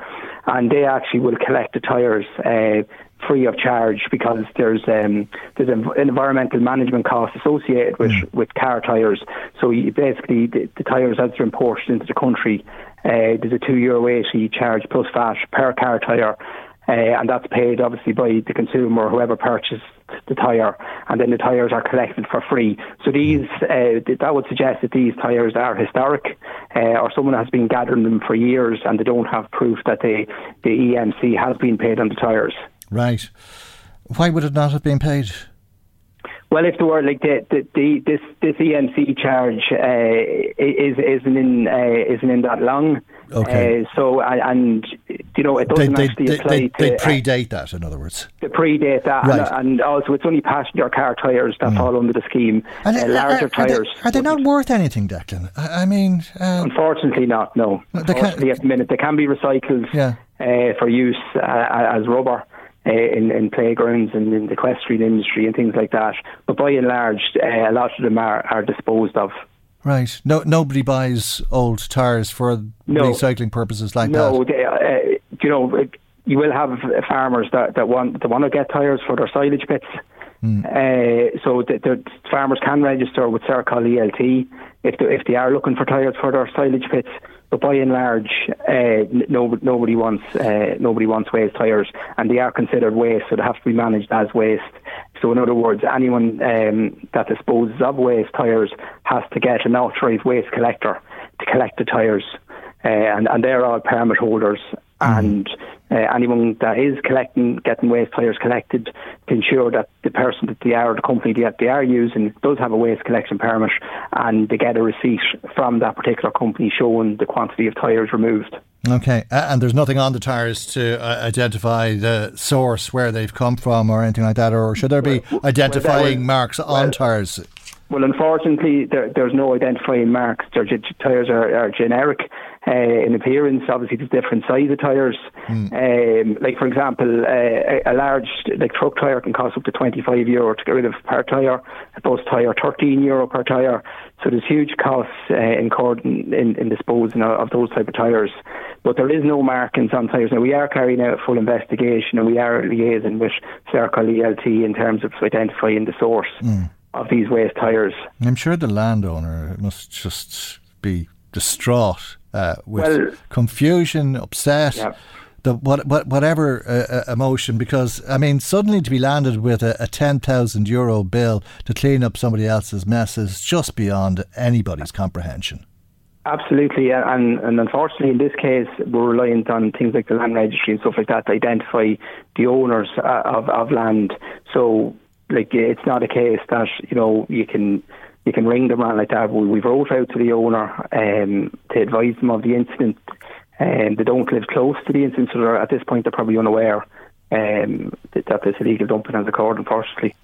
and they actually will collect the tyres. Uh, free of charge because there's um, there's an environmental management cost associated with with car tires. So you, basically, the, the tires as they're imported into the country, uh, there's a two euro eighty charge plus VAT per car tire. Uh, and that's paid obviously by the consumer or whoever purchased the tyre, and then the tyres are collected for free. So these uh, th- that would suggest that these tyres are historic, uh, or someone has been gathering them for years and they don't have proof that they, the EMC has been paid on the tyres. Right. Why would it not have been paid? Well, if there were like the, the, the this this EMC charge uh, is isn't in uh, isn't in that long. Okay. Uh, so and, and you know it doesn't they, actually they, apply they, to they predate that, in other words. They predate that, Right. and, and also it's only passenger car tyres that fall under the scheme. And uh, larger are, are they, tyres. are they not worth anything, Declan? I, I mean, uh, Unfortunately, not. No. Unfortunately, at the minute they can be recycled Yeah. uh, for use uh, as rubber. Uh, in, in playgrounds and in the equestrian industry and things like that, but by and large, uh, a lot of them are, are disposed of. right. No, nobody buys old tyres for No. recycling purposes like no, that. they, uh, you know, uh, you will have farmers that, that want that want to get tyres for their silage pits. Hmm. Uh, so the, the farmers can register with Circol ELT if they, if they are looking for tyres for their silage pits. But by and large, uh, no, nobody wants uh, nobody wants waste tyres, and they are considered waste, so they have to be managed as waste. So in other words, anyone um, that disposes of waste tyres has to get an authorised waste collector to collect the tyres, uh, and, and they're all permit holders and uh, anyone that is collecting, getting waste tires collected, to ensure that the person that they are, the company that they are using, does have a waste collection permit, and they get a receipt from that particular company showing the quantity of tires removed. Okay, and there's nothing on the tyres to uh, identify the source where they've come from or anything like that, or should there be well, identifying well, marks on well, tyres? Well, unfortunately, there, there's no identifying marks. Their tyres are, are generic uh, in appearance. Obviously, there's different size of tyres. Mm. Um, like, for example, uh, a large like truck tyre can cost up to 25 euro to get rid of per tyre. A bus tyre, 13 euro per tyre. So there's huge costs uh, incurred in, in, in disposing of, of those type of tyres. But there is no markings on tyres. Now, we are carrying out a full investigation and we are liaising with Circol ELT in terms of identifying the source. Mm of these waste tyres. I'm sure the landowner must just be distraught uh, with well, confusion, upset. Yeah. The, what, what, whatever uh, uh, emotion, because I mean, suddenly to be landed with a, a ten thousand euro bill to clean up somebody else's mess is just beyond anybody's comprehension. Absolutely, and, and unfortunately, in this case, we're reliant on things like the land registry and stuff like that to identify the owners uh, of, of land. So like it's not a case that you know you can you can ring them around like that. We, we wrote out to the owner um, to advise them of the incident. And um, they don't live close to the incident, so at this point they're probably unaware um, that, that this illegal dumping has occurred. Unfortunately.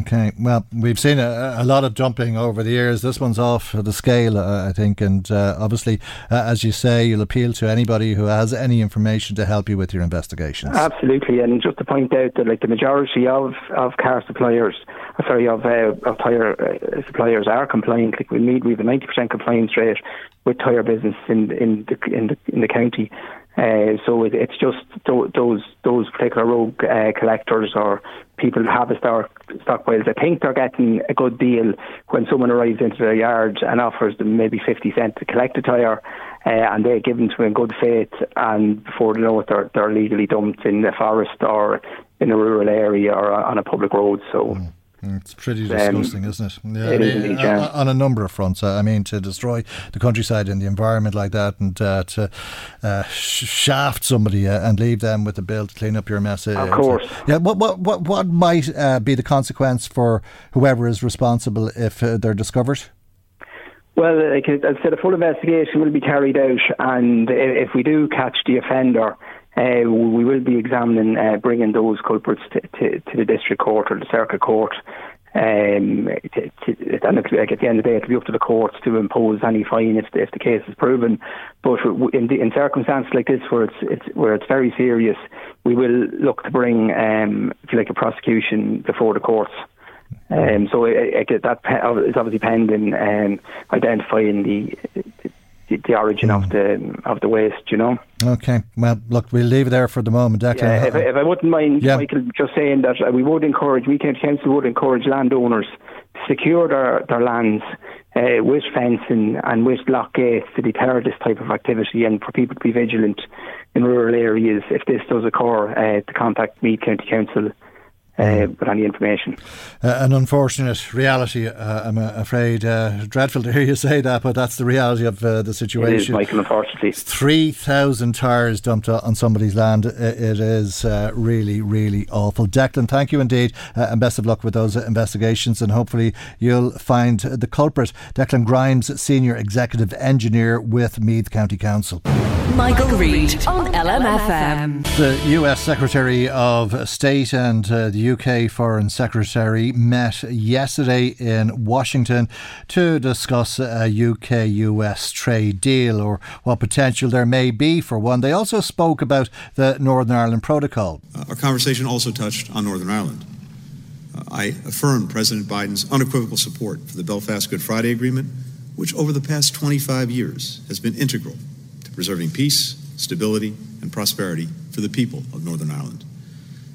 Okay, well, we've seen a, a, lot of jumping over the years. This one's off the scale, uh, I think, and uh, obviously, uh, as you say, you'll appeal to anybody who has any information to help you with your investigations. Absolutely, and just to point out that, like the majority of, of car suppliers, uh, sorry, of uh, of tire uh, suppliers are compliant. Like we need, we have a ninety percent compliance rate with tire business in in the in the in the county. Uh, so it, it's just th- those those particular rogue uh, collectors or people who have a stock stockpiles. I think they're getting a good deal when someone arrives into their yard and offers them maybe fifty cent to collect a tire, uh, and they give them to them in good faith, and before they know it, they're they're legally dumped in the forest or in a rural area or on a public road. So. Mm. It's pretty disgusting, um, isn't it? Yeah, it is indeed, yeah. On a number of fronts. I mean, to destroy the countryside and the environment like that, and uh, to uh, shaft somebody uh, and leave them with the bill to clean up your mess. Of course. Yeah. What what what what might uh, be the consequence for whoever is responsible if uh, they're discovered? Well, like I said, a full investigation will be carried out, and if we do catch the offender. Uh, we will be examining uh, bringing those culprits to, to, to, the district court or the circuit court. Um, to, and at the end of the day, it'll be up to the courts to impose any fine if the, if the case is proven. But in, the, in circumstances like this, where it's, it's where it's very serious, we will look to bring, um, if you like, a prosecution before the courts. Um, so it, it, that is obviously pending um, identifying the, the, the origin mm. of the of the waste, you know. Okay, well, look, we'll leave it there for the moment. Declan. Yeah, if, if I wouldn't mind, yeah. Michael, just saying that we would encourage, we County Council would encourage landowners to secure their, their lands uh, with fencing and with lock gates to deter this type of activity and for people to be vigilant in rural areas if this does occur uh, to contact Meath County Council uh, with any information. Uh, an unfortunate reality, uh, I'm afraid. Uh, dreadful to hear you say that, but that's the reality of uh, the situation. It is, Michael, unfortunately. 3,000 tyres dumped on somebody's land. It is uh, really, really awful. Declan, thank you indeed, and best of luck with those investigations, and hopefully you'll find the culprit. Declan Grimes, Senior Executive Engineer with Meath County Council. Michael, Reade on LMFM. The US Secretary of State and uh, UK Foreign Secretary met yesterday in Washington to discuss a UK US trade deal or what potential there may be for one. They also spoke about the Northern Ireland Protocol. Our conversation also touched on Northern Ireland. Uh, I affirm President Biden's unequivocal support for the Belfast Good Friday Agreement, which over the past 25 years has been integral to preserving peace, stability, and prosperity for the people of Northern Ireland.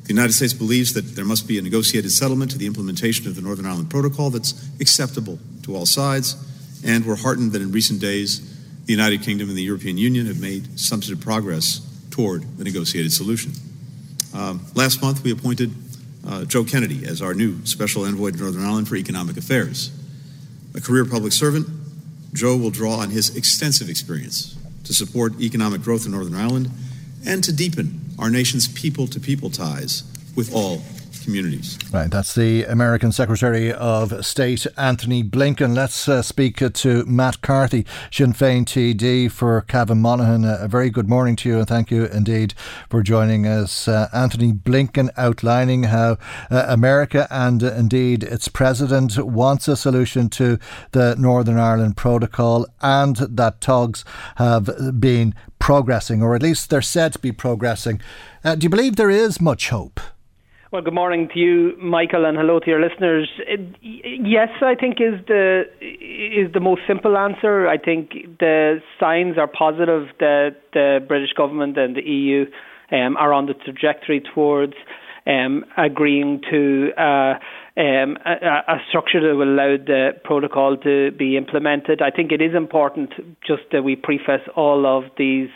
The United States believes that there must be a negotiated settlement to the implementation of the Northern Ireland Protocol that's acceptable to all sides, and we're heartened that in recent days the United Kingdom and the European Union have made substantive progress toward the negotiated solution. Um, last month, we appointed uh, Joe Kennedy as our new Special Envoy to Northern Ireland for Economic Affairs. A career public servant, Joe will draw on his extensive experience to support economic growth in Northern Ireland and to deepen our nation's people to people ties with all communities. Right, that's the American Secretary of State Antony Blinken. Let's uh, speak to Matt Carthy, Sinn Féin TD for Cavan Monaghan. Uh, a very good morning to you, and thank you indeed for joining us. Uh, Antony Blinken outlining how uh, America and uh, indeed its president wants a solution to the Northern Ireland Protocol, and that talks have been progressing, or at least they're said to be progressing. Uh, do you believe there is much hope? Well, good morning to you, Michael, and hello to your listeners. yes, I think is the is the most simple answer. I think the signs are positive that the British government and the EU um, are on the trajectory towards um, agreeing to uh, um, a, a, structure that will allow the protocol to be implemented. I think it is important just that we preface all of these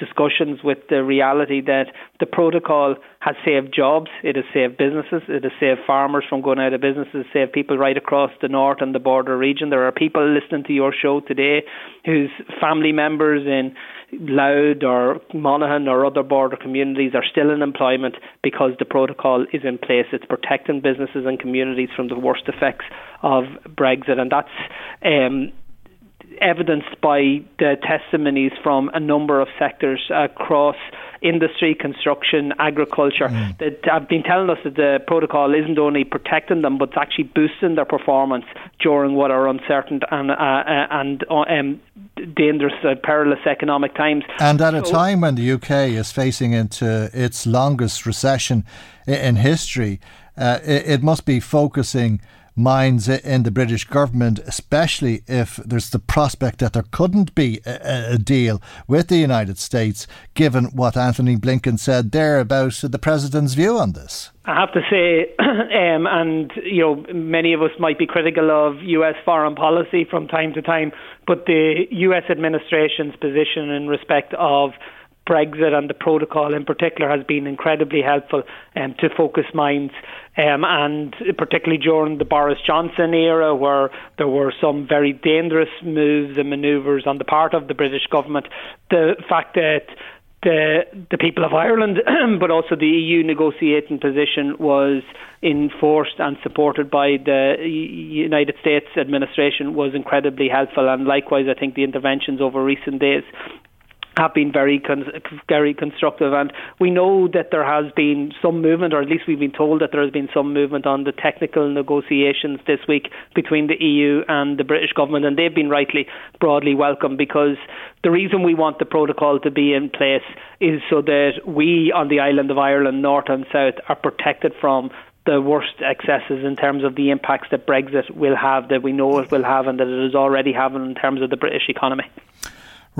discussions with the reality that the protocol has saved jobs, it has saved businesses, it has saved farmers from going out of business, it has saved people right across the north and the border region. There are people listening to your show today whose family members in Louth or Monaghan or other border communities are still in employment because the protocol is in place. It's protecting businesses and communities from the worst effects of Brexit, and that's um, evidenced by the testimonies from a number of sectors across industry, construction, agriculture mm. that have been telling us that the protocol isn't only protecting them, but it's actually boosting their performance during what are uncertain and uh, uh, and uh, um, dangerous, uh, perilous economic times. And at a time when the UK is facing into its longest recession in history, uh, it, it must be focusing minds in the British government, especially if there's the prospect that there couldn't be a, a, deal with the United States, given what Antony Blinken said there about the president's view on this. I have to say, um, and you know, many of us might be critical of U.S. foreign policy from time to time, but the U.S. administration's position in respect of Brexit and the protocol in particular has been incredibly helpful um, to focus minds, um, and particularly during the Boris Johnson era, where there were some very dangerous moves and manoeuvres on the part of the British government. The fact that the the people of Ireland, but also the EU negotiating position was enforced and supported by the United States administration was incredibly helpful. And likewise, I think the interventions over recent days have been very con- very constructive, and we know that there has been some movement, or at least we've been told that there has been some movement on the technical negotiations this week between the EU and the British government, and they've been rightly broadly welcome because the reason we want the protocol to be in place is so that we on the island of Ireland, north and south, are protected from the worst excesses in terms of the impacts that Brexit will have, that we know it will have, and that it is already having in terms of the British economy.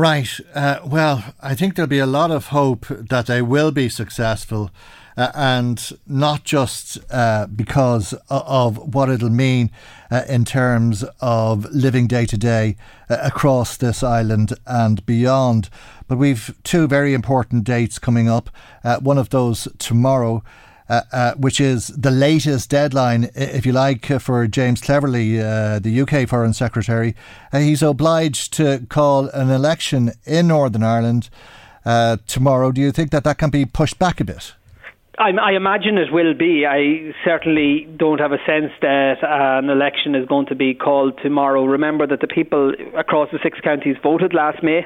Right. Uh, well, I think there'll be a lot of hope that they will be successful. Uh, and not just uh, because of what it'll mean uh, in terms of living day to day uh, across this island and beyond. But we've two very important dates coming up. Uh, one of those tomorrow uh, uh, which is the latest deadline, if you like, uh, for James Cleverly, uh, the UK Foreign Secretary. Uh, he's obliged to call an election in Northern Ireland tomorrow. Do you think that that can be pushed back a bit? I, imagine it will be. I certainly don't have a sense that an election is going to be called tomorrow. Remember that the people across the six counties voted last May.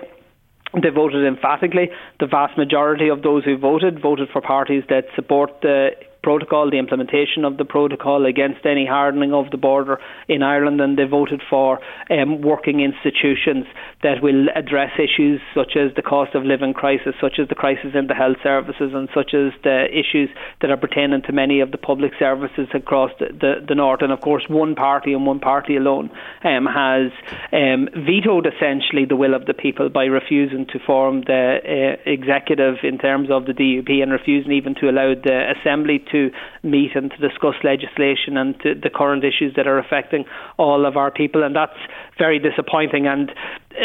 They voted emphatically. The vast majority of those who voted voted for parties that support the protocol, the implementation of the protocol against any hardening of the border in Ireland, and they voted for um, working institutions that will address issues such as the cost of living crisis, such as the crisis in the health services, and such as the issues that are pertaining to many of the public services across the, the, the north. And of course, one party and one party alone um, has um, vetoed essentially the will of the people by refusing to form the uh, executive in terms of the DUP and refusing even to allow the assembly to meet and to discuss legislation and the current issues that are affecting all of our people, and that's very disappointing. And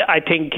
I think,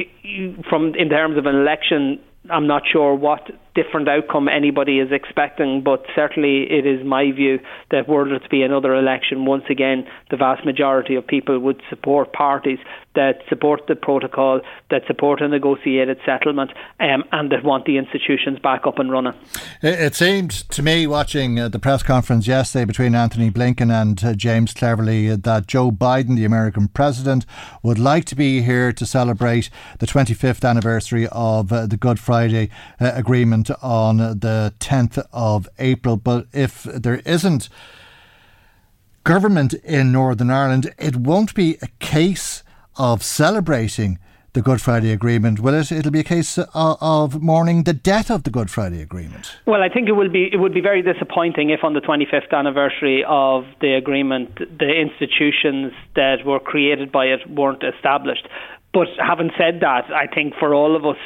from in terms of an election, I'm not sure what different outcome anybody is expecting, but certainly it is my view that were there to be another election, once again, the vast majority of people would support parties that support the protocol, that support a negotiated settlement, um, and that want the institutions back up and running. It seemed to me, watching uh, the press conference yesterday between Antony Blinken and uh, James Cleverly, uh, that Joe Biden, the American president, would like to be here to celebrate the 25th anniversary of uh, the Good Friday uh, On the 10th of April. But if there isn't government in Northern Ireland, it won't be a case of celebrating the Good Friday Agreement, will it? It'll be a case of, of, mourning the death of the Good Friday Agreement. Well, I think it will be. It would be very disappointing if, on the 25th anniversary of the agreement, the institutions that were created by it weren't established. But having said that, I think for all of us,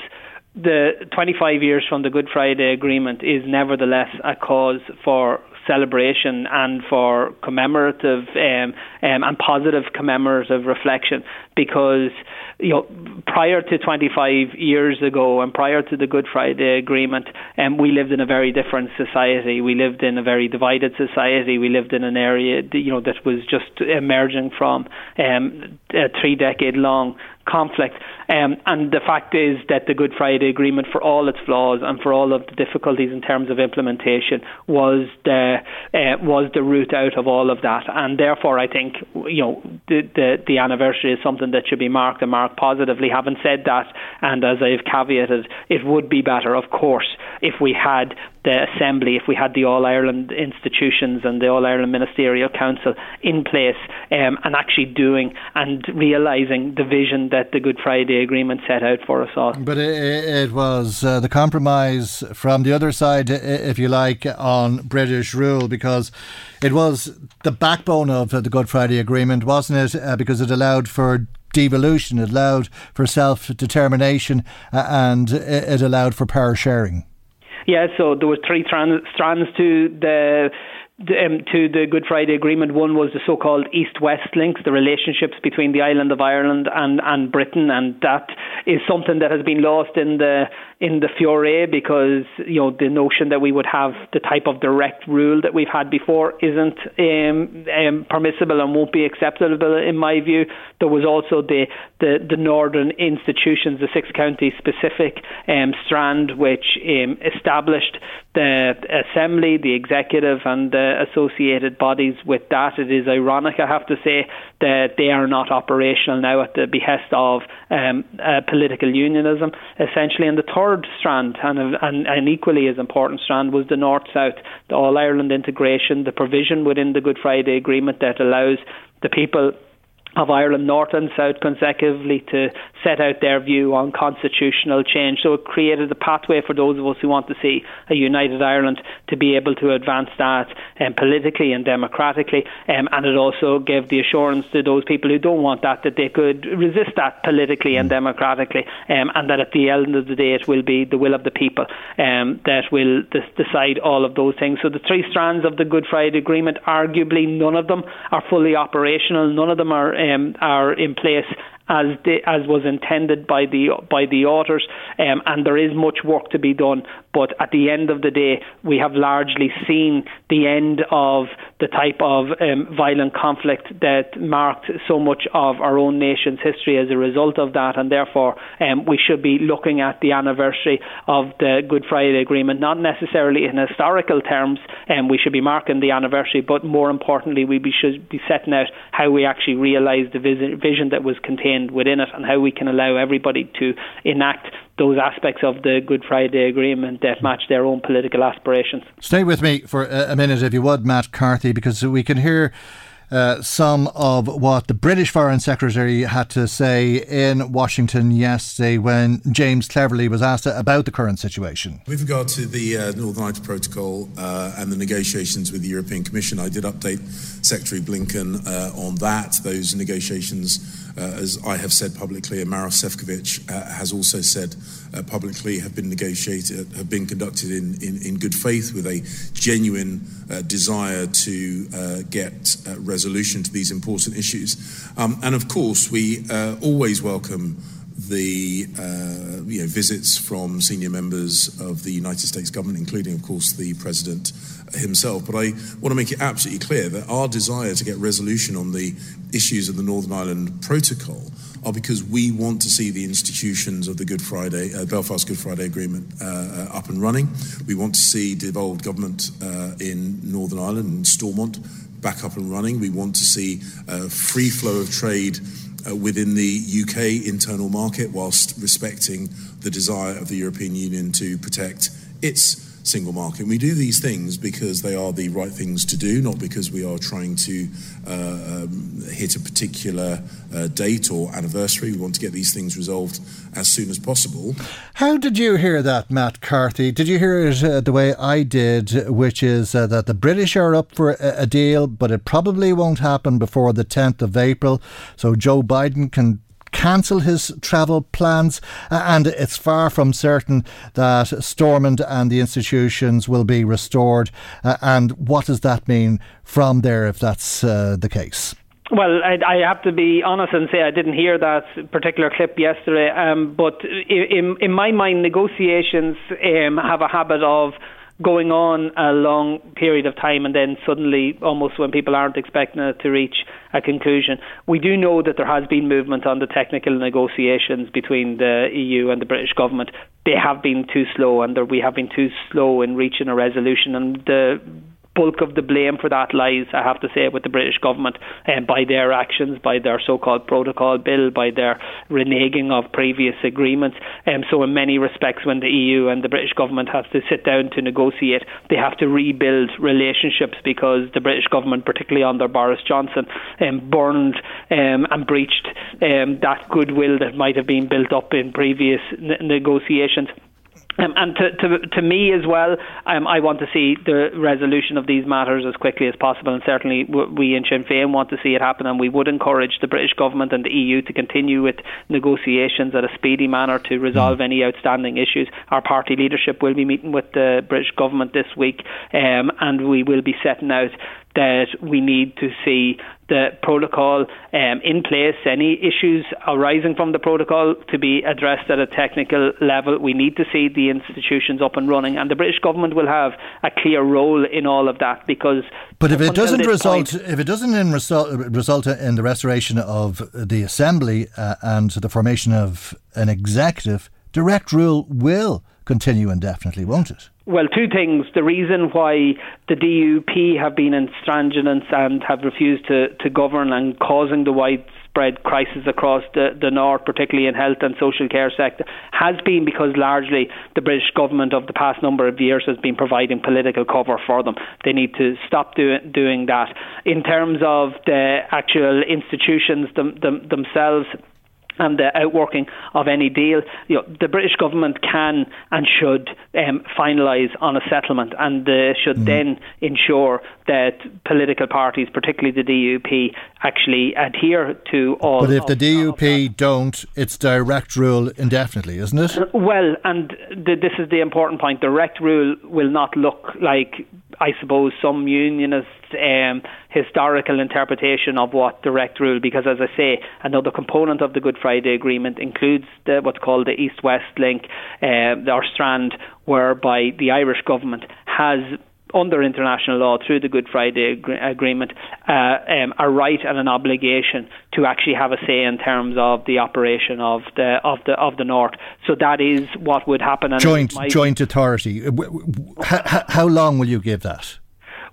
the 25 years from the Good Friday Agreement is nevertheless a cause for celebration and for commemorative um, um, and positive commemorative reflection. Because you know prior to 25 years ago and prior to the Good Friday Agreement um, we lived in a very different society. We lived in a very divided society. We lived in an area you know that was just emerging from um, a three decade long conflict. Um, and the fact is that the Good Friday Agreement, for all its flaws and for all of the difficulties in terms of implementation, was the uh, was the root out of all of that. And therefore, I think you know the, the the anniversary is something that should be marked and marked positively. Having said that, and as I've caveated, it would be better, of course, if we had the Assembly, if we had the All Ireland institutions and the All Ireland Ministerial Council in place um, and actually doing and realising the vision that the Good Friday Agreement set out for us all. But it, it was uh, the compromise from the other side, if you like, on British rule because it was the backbone of the Good Friday Agreement, wasn't it? Uh, because it allowed for devolution, it allowed for self determination, uh, and it allowed for power sharing. Yeah, so there were three trans- strands to the um, to the Good Friday Agreement. One was the so-called East-West links, the relationships between the island of Ireland and, and Britain, and that is something that has been lost in the in the furore because you know the notion that we would have the type of direct rule that we've had before isn't um, um, permissible and won't be acceptable in my view. There was also the the, the northern institutions, the six county specific um, strand, which um, established the assembly, the executive, and the associated bodies with that. It is ironic, I have to say, that they are not operational now at the behest of um, political unionism, essentially. And the third strand, and, and an equally as important strand, was the North South, the All Ireland integration, the provision within the Good Friday Agreement that allows the people of Ireland North and South consecutively to set out their view on constitutional change. So it created a pathway for those of us who want to see a united Ireland to be able to advance that um, politically and democratically. Um, and it also gave the assurance to those people who don't want that that they could resist that politically and democratically, um, and that at the end of the day it will be the will of the people um, that will decide all of those things. So the three strands of the Good Friday Agreement, arguably none of them are fully operational, none of them are um, are in place as as was intended by the by the authors, um, and there is much work to be done. But at the end of the day, we have largely seen the end of the type of um, violent conflict that marked so much of our own nation's history as a result of that, and therefore um, we should be looking at the anniversary of the Good Friday Agreement, not necessarily in historical terms, and um, we should be marking the anniversary, but more importantly, we be, should be setting out how we actually realise the vision that was contained within it, and how we can allow everybody to enact those aspects of the Good Friday Agreement that match their own political aspirations. Stay with me for a minute, if you would, Matt Carthy, because we can hear. Uh, some of what the British Foreign Secretary had to say in Washington yesterday when James Cleverly was asked about the current situation. With regard to the uh, Northern Ireland Protocol uh, and the negotiations with the European Commission, I did update Secretary Blinken uh, on that. Those negotiations as I have said publicly, and Maroš Šefčovič uh, has also said uh, publicly, have been negotiated, have been conducted in, in, in good faith with a genuine desire to get resolution to these important issues. Um, and of course, we always welcome the uh, you know, visits from senior members of the United States government, including, of course, the president himself. But I want to make it absolutely clear that our desire to get resolution on the issues of the Northern Ireland Protocol are because we want to see the institutions of the Good Friday, uh, Belfast Good Friday Agreement uh, up and running. We want to see devolved government uh, in Northern Ireland and Stormont back up and running. We want to see uh, free flow of trade uh, within the UK internal market whilst respecting the desire of the European Union to protect its single market. We do these things because they are the right things to do, not because we are trying to uh, um, hit a particular uh, date or anniversary. We want to get these things resolved as soon as possible. How did you hear that, Matt Carthy? Did you hear it uh, the way I did, which is uh, that the British are up for a, a deal, but it probably won't happen before the 10th of April, so Joe Biden can cancel his travel plans, and it's far from certain that Stormont and the institutions will be restored. Uh, and what does that mean from there if that's uh, the case? Well, I, I, have to be honest and say I didn't hear that particular clip yesterday. Um, but in, in my mind, negotiations um, have a habit of going on a long period of time and then suddenly, almost when people aren't expecting it to reach a conclusion. We do know that there has been movement on the technical negotiations between the EU and the British government. They have been too slow, and we have been too slow in reaching a resolution. And the bulk of the blame for that lies, I have to say, with the British government um, by their actions, by their so-called protocol bill, by their reneging of previous agreements. Um, so, in many respects, when the EU and the British government has to sit down to negotiate, they have to rebuild relationships because the British government, particularly under Boris Johnson, um, burned um, and breached um, that goodwill that might have been built up in previous n- negotiations. Um, and to, to, to me as well, um, I want to see the resolution of these matters as quickly as possible, and certainly we in Sinn Féin want to see it happen. And we would encourage the British government and the EU to continue with negotiations at a speedy manner to resolve any outstanding issues. Our party leadership will be meeting with the British government this week, um, and we will be setting out that we need to see the protocol um, in place, any issues arising from the protocol to be addressed at a technical level. We need to see the institutions up and running, and the British government will have a clear role in all of that because. But if it doesn't result, point, if it doesn't in result, result in the restoration of the assembly uh, and the formation of an executive, direct rule will continue indefinitely, won't it? Well, two things. The reason why the DUP have been intransigent and have refused to, to govern and causing the widespread crisis across the, the north, particularly in health and social care sector, has been because largely the British government of the past number of years has been providing political cover for them. They need to stop do, doing that. In terms of the actual institutions them, them, themselves, and the outworking of any deal, you know, the British government can and should um, finalise on a settlement, and uh, should mm. then ensure that political parties, particularly the DUP, actually adhere to all. But if the DUP don't, it's direct rule indefinitely, isn't it? Well, and the, this is the important point. Direct rule will not look like, I suppose, some unionist um, historical interpretation of what direct rule, because as I say, another component of the Good Friday Agreement includes the, what's called the East-West link, uh, or strand, whereby the Irish government has under international law through the Good Friday Ag- Agreement uh, um, a right and an obligation to actually have a say in terms of the operation of the of the of the North. So that is what would happen. And joint joint authority. How, how long will you give that?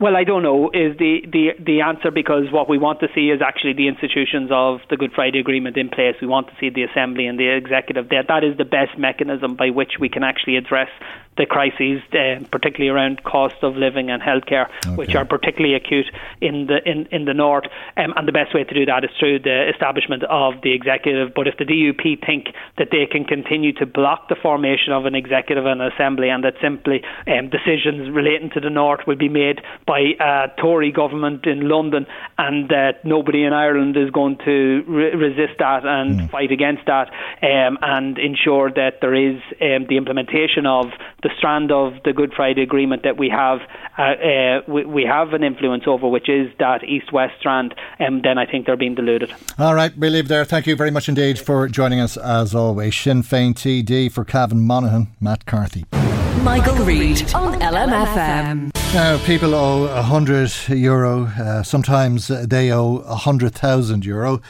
Well, I don't know is the, the, the answer because what we want to see is actually the institutions of the Good Friday Agreement in place. We want to see the Assembly and the Executive there. That is the best mechanism by which we can actually address the crises, uh, particularly around cost of living and healthcare, okay. which are particularly acute in the in, in the north. Um, and the best way to do that is through the establishment of the executive. But if the DUP think that they can continue to block the formation of an executive and an assembly, and that simply um, decisions relating to the north will be made by a Tory government in London, and that nobody in Ireland is going to re- resist that and mm. fight against that, um, and ensure that there is um, the implementation of the strand of the Good Friday Agreement that we have uh, uh, we, we, have an influence over, which is that east-west strand, um, then I think they're being deluded. All right, we leave there. Thank you very much indeed for joining us as always. Sinn Féin TD for Cavan Monaghan, Matt Carthy. Michael, Reade on LMFM. Now, people owe a hundred euro. Uh, sometimes they owe a hundred thousand euro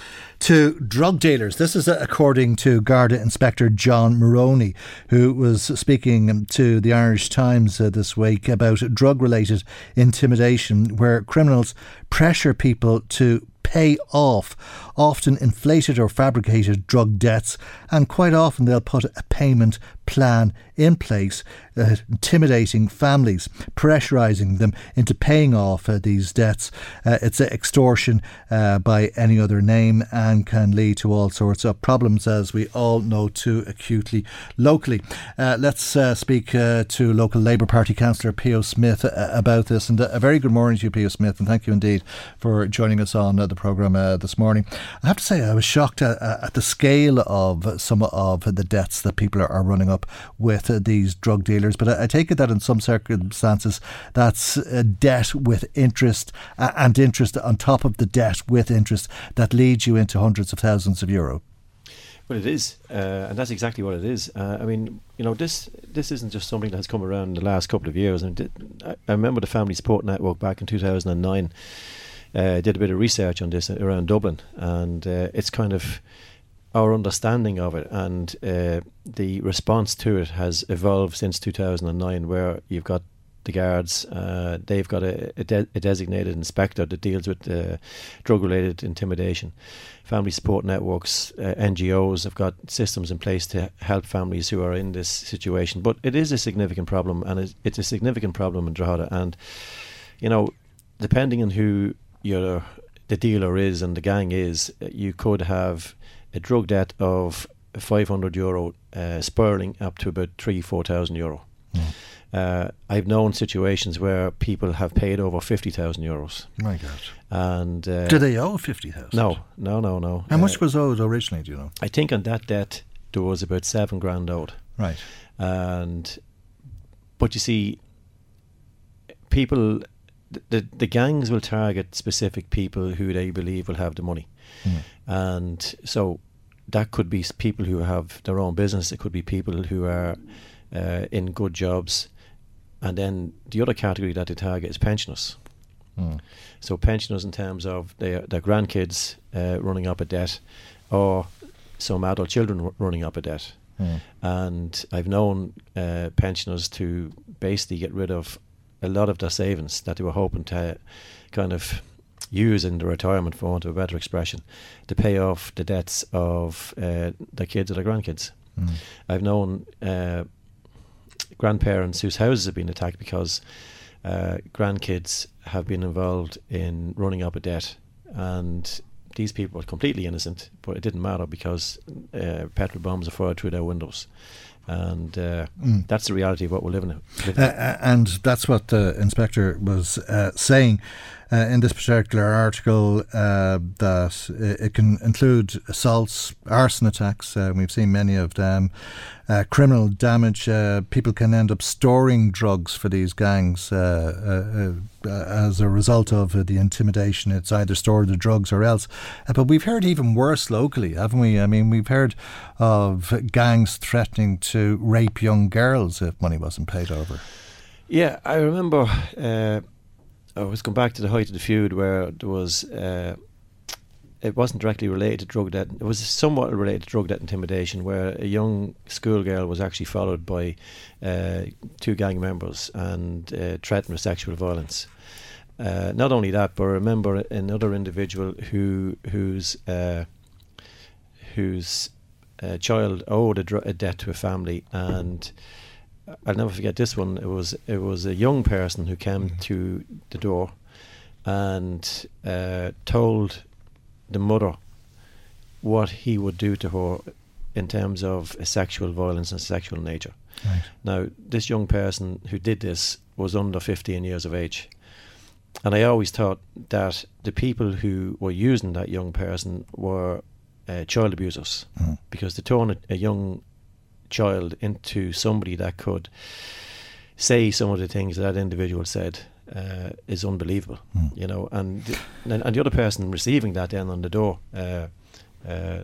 to drug dealers. This is according to Garda Inspector John Maroney, who was speaking to the Irish Times uh, this week about drug related intimidation, where criminals pressure people to pay off often inflated or fabricated drug debts, and quite often they'll put a payment plan in place, uh, intimidating families, pressurising them into paying off uh, these debts. Uh, it's extortion uh, by any other name and can lead to all sorts of problems, as we all know too acutely locally. Uh, let's uh, speak to local Labour Party councillor Pio Smith about this. And a very good morning to you, Pio Smith, and thank you indeed for joining us on the programme this morning. I have to say, I was shocked at, at, the scale of some of the debts that people are, running up with uh, these drug dealers. But I, I, take it that in some circumstances, that's a debt with interest uh, and interest on top of the debt with interest that leads you into hundreds of thousands of euro. Well, it is, uh, and that's exactly what it is. Uh, I mean, you know, this this isn't just something that has come around in the last couple of years. I, I remember the Family Support Network back in 2009 uh, did a bit of research on this around Dublin, and uh, it's kind of our understanding of it and uh, the response to it has evolved since 2009, where you've got the guards, uh, they've got a, a, de- a, designated inspector that deals with uh, drug related intimidation. Family support networks, uh, NGOs have got systems in place to help families who are in this situation. But it is a significant problem, and it's, it's a significant problem in Drogheda. And, you know, depending on who your the dealer is and the gang is, you could have a drug debt of 500 euro uh, spiraling up to about three, four thousand euro. Mm. Uh, I've known situations where people have paid over fifty thousand euros. My God! And uh, do they owe fifty thousand? No, no, no, no. How much uh, was owed originally? Do you know? I think on that debt there was about seven grand owed. Right. And but you see, people the the gangs will target specific people who they believe will have the money, mm. And so that could be people who have their own business. It could be people who are uh, in good jobs, and then the other category that they target is pensioners. Mm. So pensioners in terms of their their grandkids uh, running up a debt, or some adult children r- running up a debt. Mm. And I've known uh, pensioners to basically get rid of a lot of their savings that they were hoping to kind of use in the retirement, for want of a better expression, to pay off the debts of uh, their kids or their grandkids. Mm. I've known uh, grandparents whose houses have been attacked because uh, grandkids have been involved in running up a debt, and these people were completely innocent, but it didn't matter because uh, petrol bombs are fired through their windows and uh, mm. that's the reality of what we're living in. Uh, uh, and that's what the inspector was uh, saying uh, in this particular article uh, that it can include assaults, arson attacks. we've seen many of them. criminal damage. people can end up storing drugs for these gangs as a result of the intimidation. It's either store the drugs or else. but we've heard even worse locally, haven't we? I mean, we've heard of gangs threatening to rape young girls if money wasn't paid over. Yeah, I remember. Uh, I was going back to the height of the feud where there was. Uh, it wasn't directly related to drug debt. It was somewhat related to drug debt intimidation, where a young schoolgirl was actually followed by uh, two gang members and uh, threatened with sexual violence. Uh, not only that, but I remember another individual who whose uh, whose uh, child owed a, dr- a, debt to a family, and I'll never forget this one. It was it was a young person who came mm-hmm. to the door and uh, told the mother what he would do to her in terms of a sexual violence and sexual nature. Right. Now, this young person who did this was under 15 years of age. And I always thought that the people who were using that young person were uh, child abusers mm. because to turn a, a young child into somebody that could say some of the things that individual said uh, is unbelievable. Mm. You know, and, and and the other person receiving that then on the door. Uh, uh,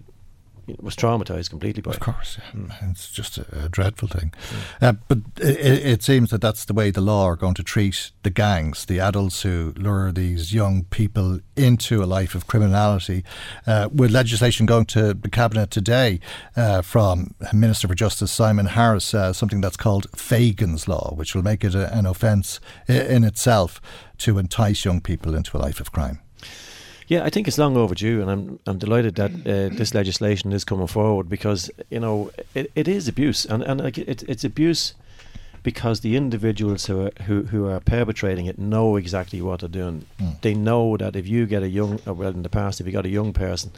was traumatized completely by of course yeah. mm. it's just a, a dreadful thing uh, but it, it, seems that that's the way the law are going to treat the gangs the adults who lure these young people into a life of criminality uh, with legislation going to the cabinet today uh, from Minister for Justice Simon Harris uh, something that's called Fagin's law which will make it a, an offence in itself to entice young people into a life of crime yeah, I think it's long overdue, and I'm I'm delighted that uh, this legislation is coming forward because you know it, it is abuse, and and like it, it's abuse because the individuals who are, who who are perpetrating it know exactly what they're doing. Mm. They know that if you get a young, well, in the past, if you got a young person,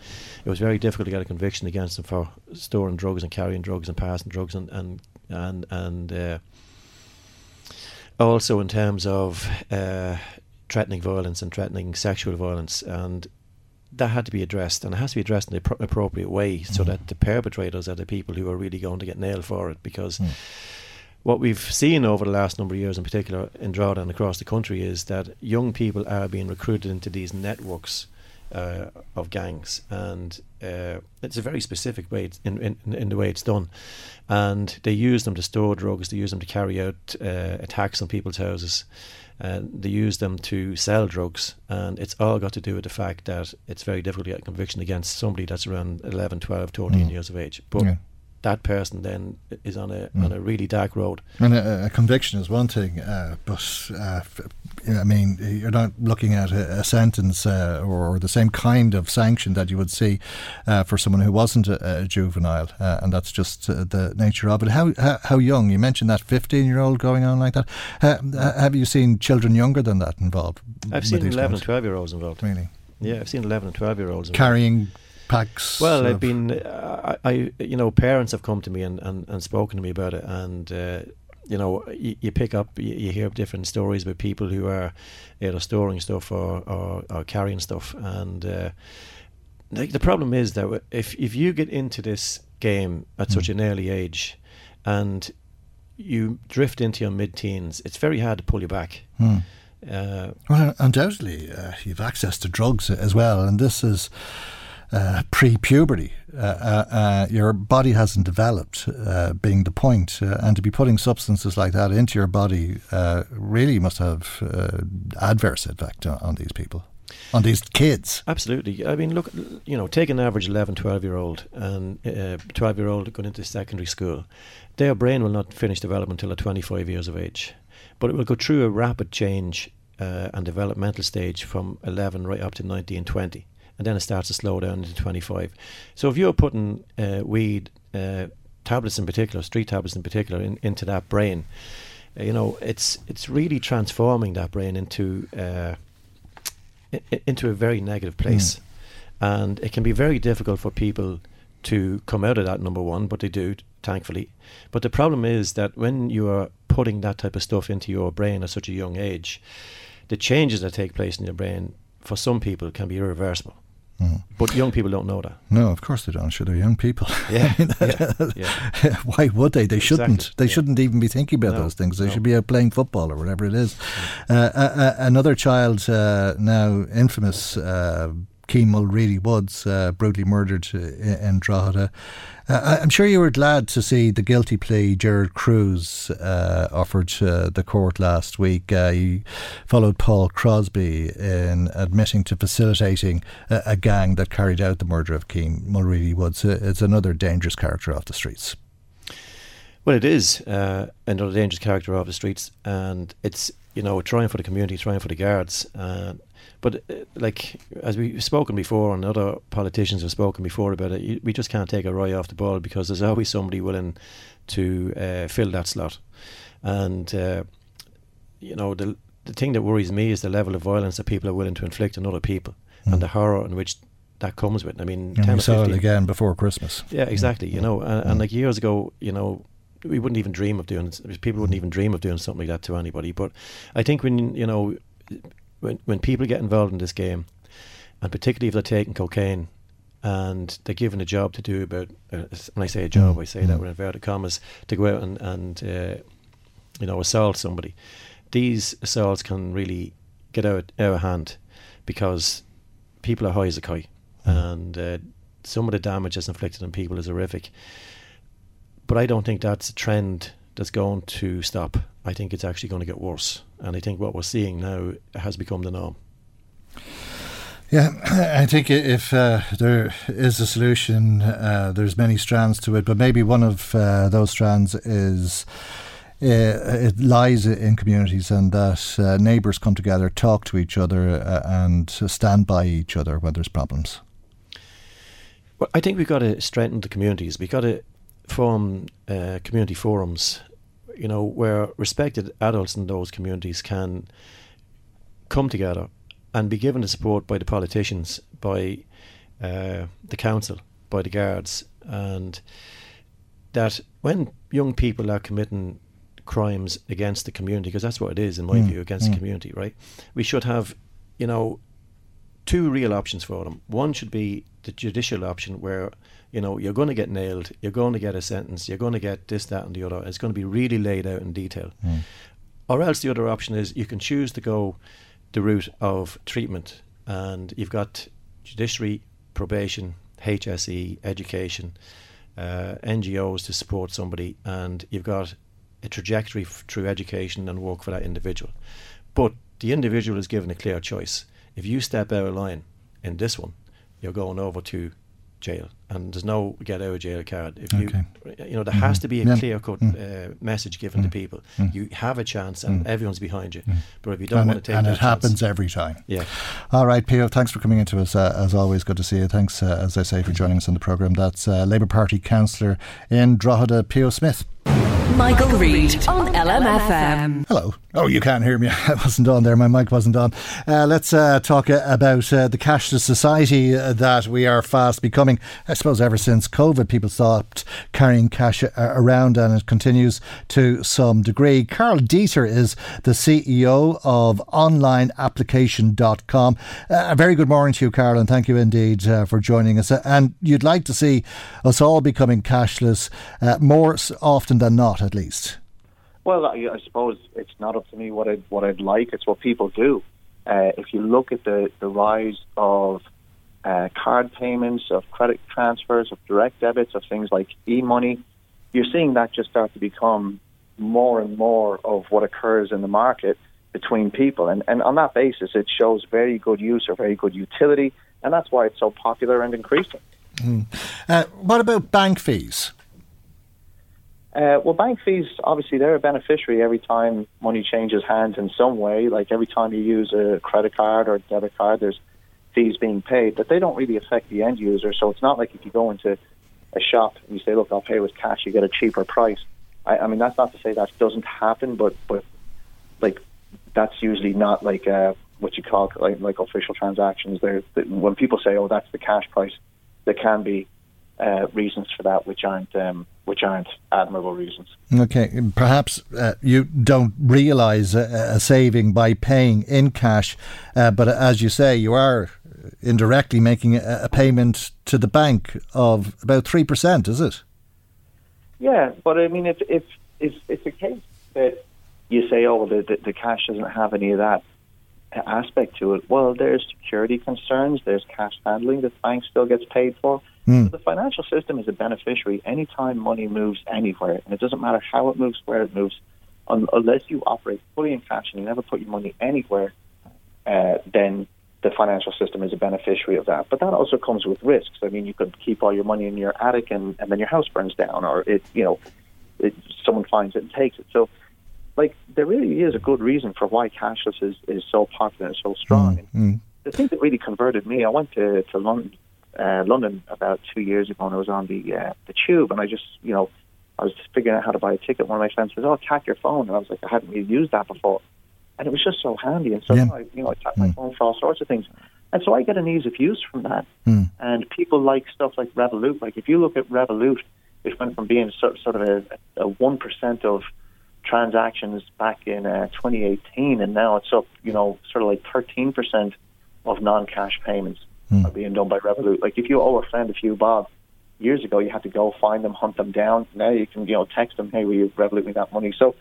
it was very difficult to get a conviction against them for storing drugs and carrying drugs and passing drugs and and and and. Uh, also, in terms of uh, threatening violence and threatening sexual violence, and that had to be addressed, and it has to be addressed in the pro- appropriate way, so mm. that the perpetrators are the people who are really going to get nailed for it. Because mm. what we've seen over the last number of years, in particular in Drogheda and across the country, is that young people are being recruited into these networks. Uh, of gangs, and uh, it's a very specific way in, in in the way it's done, and they use them to store drugs. They use them to carry out uh, attacks on people's houses, and they use them to sell drugs. And it's all got to do with the fact that it's very difficult to get a conviction against somebody that's around 11, 12, 13 mm. years of age. But yeah. That person then is on a mm. on a really dark road. And a, a conviction is one thing, uh, but uh, I mean, you're not looking at a, a sentence uh, or, the same kind of sanction that you would see uh, for someone who wasn't a, a juvenile, uh, and that's just uh, the nature of it. How, how, how young? You mentioned that 15 year old going on like that. have you seen children younger than that involved? I've seen 11 and 12 year olds involved. Really? Yeah, I've seen 11 and 12 year olds carrying packs. Well, I've been, uh, I, I, you know, parents have come to me and, and, and spoken to me about it, and uh, you know, you, you pick up, you, you, hear different stories about people who are either storing stuff or, or, or carrying stuff. And uh, like the problem is that if, if you get into this game at mm. such an early age and you drift into your mid teens, it's very hard to pull you back. Mm. Uh, well, undoubtedly, uh, you've access to drugs as well, and this is uh, pre-puberty. Uh, uh, uh, your body hasn't developed, uh, being the point, and to be putting substances like that into your body really must have adverse effect on, on, these people. On these kids. Absolutely. I mean, look, you know, take an average 11, 12 year old and 12 year old going into secondary school. Their brain will not finish development until they're 25 years of age. But it will go through a rapid change and developmental stage from 11 right up to 19, 20 and then it starts to slow down into 25. So if you're putting uh, weed uh, tablets in particular, street tablets in particular, in, into that brain, uh, you know, it's it's really transforming that brain into uh, I- into a very negative place, mm. and it can be very difficult for people to come out of that. Number one, but they do, thankfully. But the problem is that when you are putting that type of stuff into your brain at such a young age, the changes that take place in your brain for some people can be irreversible. Mm. But young people don't know that. No, of course they don't. Sure, they're young people. Yeah. yeah, yeah. Why would they? They shouldn't. Exactly. They yeah. shouldn't even be thinking about no, those things. They no. should be out playing football or whatever it is. Uh, uh, uh, another child, uh, now infamous, uh, Keane Mulready Woods, uh, brutally murdered in Drogheda. Uh, I'm sure you were glad to see the guilty plea Gerard Cruise uh, offered to the court last week. Uh, he followed Paul Crosby in admitting to facilitating a, a, gang that carried out the murder of Keane Mulready Woods. Uh, it's another dangerous character off the streets. Well, it is uh, another dangerous character off the streets, and it's you know trying for the community, trying for the guards. Uh, but uh, like as we've spoken before, and other politicians have spoken before about it, we just can't take our eye off the ball because there's always somebody willing to uh, fill that slot. And uh, you know the the thing that worries me is the level of violence that people are willing to inflict on other people mm. and the horror in which that comes with. I mean, and we saw it again before Christmas. Yeah, exactly. You know, and, and, like years ago, you know, we wouldn't even dream of doing. People wouldn't even dream of doing something like that to anybody. But I think when you know when when people get involved in this game, and particularly if they're taking cocaine, and they're given a job to do about. Uh, when I say a job, I say that with inverted commas to go out and and uh, you know assault somebody. These assaults can really get out out of hand because people are high as a kite, and uh, some of the damage that's inflicted on people is horrific. But I don't think that's a trend that's going to stop. I think it's actually going to get worse, and I think what we're seeing now has become the norm. Yeah, I think if uh, there is a solution, uh, there's many strands to it, but maybe one of uh, those strands is. Uh, it lies in communities and that uh, neighbours come together, talk to each other, uh, and stand by each other when there's problems. Well, I think we've got to strengthen the communities. We've got to form community forums, you know, where respected adults in those communities can come together and be given the support by the politicians, by uh, the council, by the guards, and that when young people are committing crimes against the community, because that's what it is, in my Mm, view, against mm. the community, right? We should have, you know, two real options for them. One should be the judicial option where, you know, you're going to get nailed, you're going to get a sentence, you're going to get this, that, and the other. It's going to be really laid out in detail. Mm. Or else the other option is you can choose to go the route of treatment, and you've got judiciary, probation, HSE, education, uh, NGOs to support somebody, and you've got a trajectory f- through education and work for that individual. But the individual is given a clear choice. If you step out of line in this one, you're going over to jail, and there's no get out of jail card. If you, you know, there has Mhm. to be a Yeah. clear cut Mm. uh, message given to Mm. people. Mm. You have a chance, and Mm. everyone's behind you. Mm. But if you don't and want it, to take and that it happens every time. Yeah. All right, Pio, thanks for coming into us. Uh, as always, good to see you. Thanks, uh, as I say, for joining us on the programme. That's uh, Labour Party councillor in Drogheda, Pio Smith. Michael Reade on LMFM. Hello. Oh, you can't hear me. I wasn't on there. My mic wasn't on. Uh, let's uh, talk uh, about uh, the cashless society uh, that we are fast becoming. I suppose ever since COVID, people stopped carrying cash uh, around and it continues to some degree. Karl Deeter is the CEO of onlineapplication.com. Uh, a very good morning to you, Karl, and thank you indeed uh, for joining us. Uh, and you'd like to see us all becoming cashless uh, more often than not, at least. Well, I, I suppose it's not up to me what I'd, what I'd like. It's what people do. Uh, if you look at the, the rise of uh, card payments, of credit transfers, of direct debits, of things like e-money, you're seeing that just start to become more and more of what occurs in the market between people. And, and on that basis, it shows very good use or very good utility, and that's why it's so popular and increasing. Mm. Uh, what about bank fees? Uh, well, bank fees, obviously, they're a beneficiary every time money changes hands in some way. Like every time you use a credit card or debit card, there's fees being paid, but they don't really affect the end user. So it's not like if you go into a shop and you say, look, I'll pay with cash, you get a cheaper price. I, I mean, that's not to say that doesn't happen, but, but like, that's usually not like uh, what you call like, like official transactions. There, when people say, "Oh, that's the cash price," there can be uh, reasons for that, which aren't um, which aren't admirable reasons. Okay, perhaps uh, you don't realise a, a saving by paying in cash, uh, but as you say, you are indirectly making a, a payment to the bank of about three percent. Is it? Yeah, but I mean, if if if it's a case that you say, "Oh, the, the the cash doesn't have any of that aspect to it," well, there's security concerns, there's cash handling that the bank still gets paid for. Hmm. So the financial system is a beneficiary anytime money moves anywhere, and it doesn't matter how it moves, where it moves, unless you operate fully in cash and you never put your money anywhere. Uh, then the financial system is a beneficiary of that. But that also comes with risks. I mean, you could keep all your money in your attic and, and then your house burns down, or it, you know, it, someone finds it and takes it. So, like, there really is a good reason for why cashless is, is so popular and so strong. Mm. The thing that really converted me, I went to, to London, uh, London about two years ago, and I was on the uh, the tube, and I just, you know, I was figuring out how to buy a ticket. One of my friends says, "Oh, tap your phone," and I was like, I hadn't really used that before, and it was just so handy. And so, Yeah. I, you know, I tap my phone for all sorts of things, and so I get an ease of use from that. Mm. And people like stuff like Revolut. Like if you look at Revolut, it went from being sort, sort of a a one percent of transactions back in uh, 2018, and now it's up, you know, sort of like 13 percent of non-cash payments. mm. are being done by Revolut. Like if you owe a friend a few bob years ago, you had to go find them, hunt them down. Now you can you know text them, hey, will you Revolut me that money? So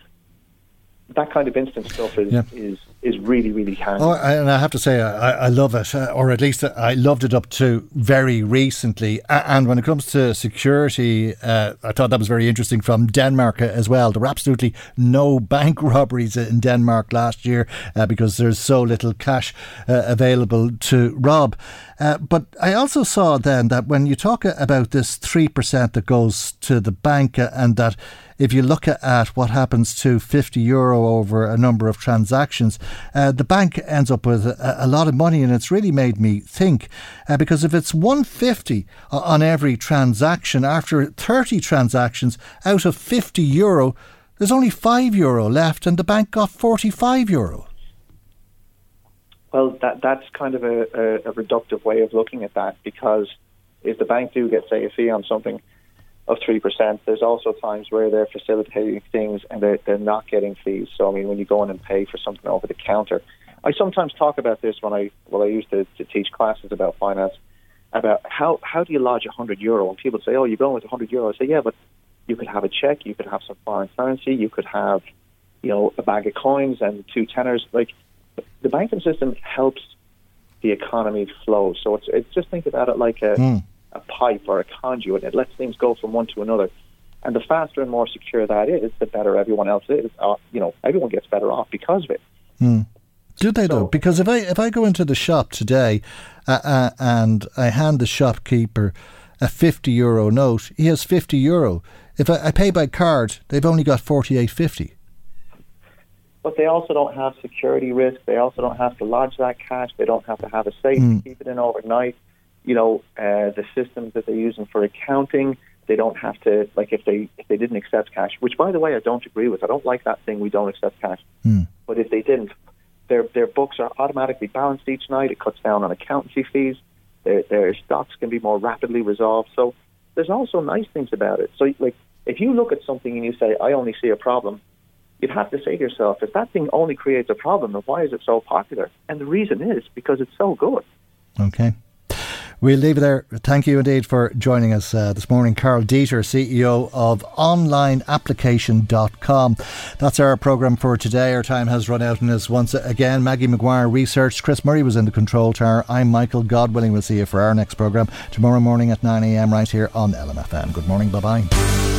that kind of instant stuff is yeah. is is really really handy. Oh, and I have to say I, I love it, uh, or at least I loved it up to very recently. And when it comes to security, uh, I thought that was very interesting from Denmark as well. There were absolutely no bank robberies in Denmark last year uh, because there's so little cash uh, available to rob. Uh, but I also saw then that when you talk about this three percent that goes to the bank and that if you look at what happens to 50 euro over a number of transactions, uh, the bank ends up with a, a, lot of money. And it's really made me think uh, because if it's 150 on every transaction, after 30 transactions out of 50 euro, there's only 5 euro left, and the bank got 45 euro. Well, that that's kind of a, a, a reductive way of looking at that because if the bank do get, say, a fee on something, of 3%. There's also times where they're facilitating things and they're, they're not getting fees. So, I mean, when you go in and pay for something over the counter, I sometimes talk about this when I, well, I used to, to teach classes about finance, about how, how do you lodge a 100 euro? And people say, oh, you're going with a 100 euro. I say, yeah, but you could have a check, you could have some foreign currency, you could have, you know, a bag of coins and two tenors. Like, the banking system helps the economy flow. So it's, it's just think about it like a, mm a pipe or a conduit. It lets things go from one to another. And the faster and more secure that is, the better everyone else is. Uh, you know, everyone gets better off because of it. Hmm. Do they so, though? Because if I if I go into the shop today uh, uh, and I hand the shopkeeper a fifty euro note, he has fifty euro. If I, I pay by card, they've only got forty eight fifty. But they also don't have security risk. They also don't have to lodge that cash. They don't have to have a safe mm. to keep it in overnight you know, uh, the systems that they're using for accounting. They don't have to like if they if they didn't accept cash, which by the way I don't agree with. I don't like that thing. We don't accept cash. Mm. But if they didn't, their their books are automatically balanced each night. It cuts down on accountancy fees. Their their stocks can be more rapidly resolved. So there's also nice things about it. So like if you look at something and you say I only see a problem, you'd have to say to yourself, if that thing only creates a problem, then why is it so popular? And the reason is because it's so good. Okay. We'll leave it there. Thank you indeed for joining us uh, this morning. Karl Deeter, CEO of OnlineApplication.com. That's our programme for today. Our time has run out and is once again Maggie McGuire researched. Chris Murray was in the control tower. I'm Michael Godwilling. We'll see you for our next programme tomorrow morning at 9am right here on LMFM. Good morning. Bye bye.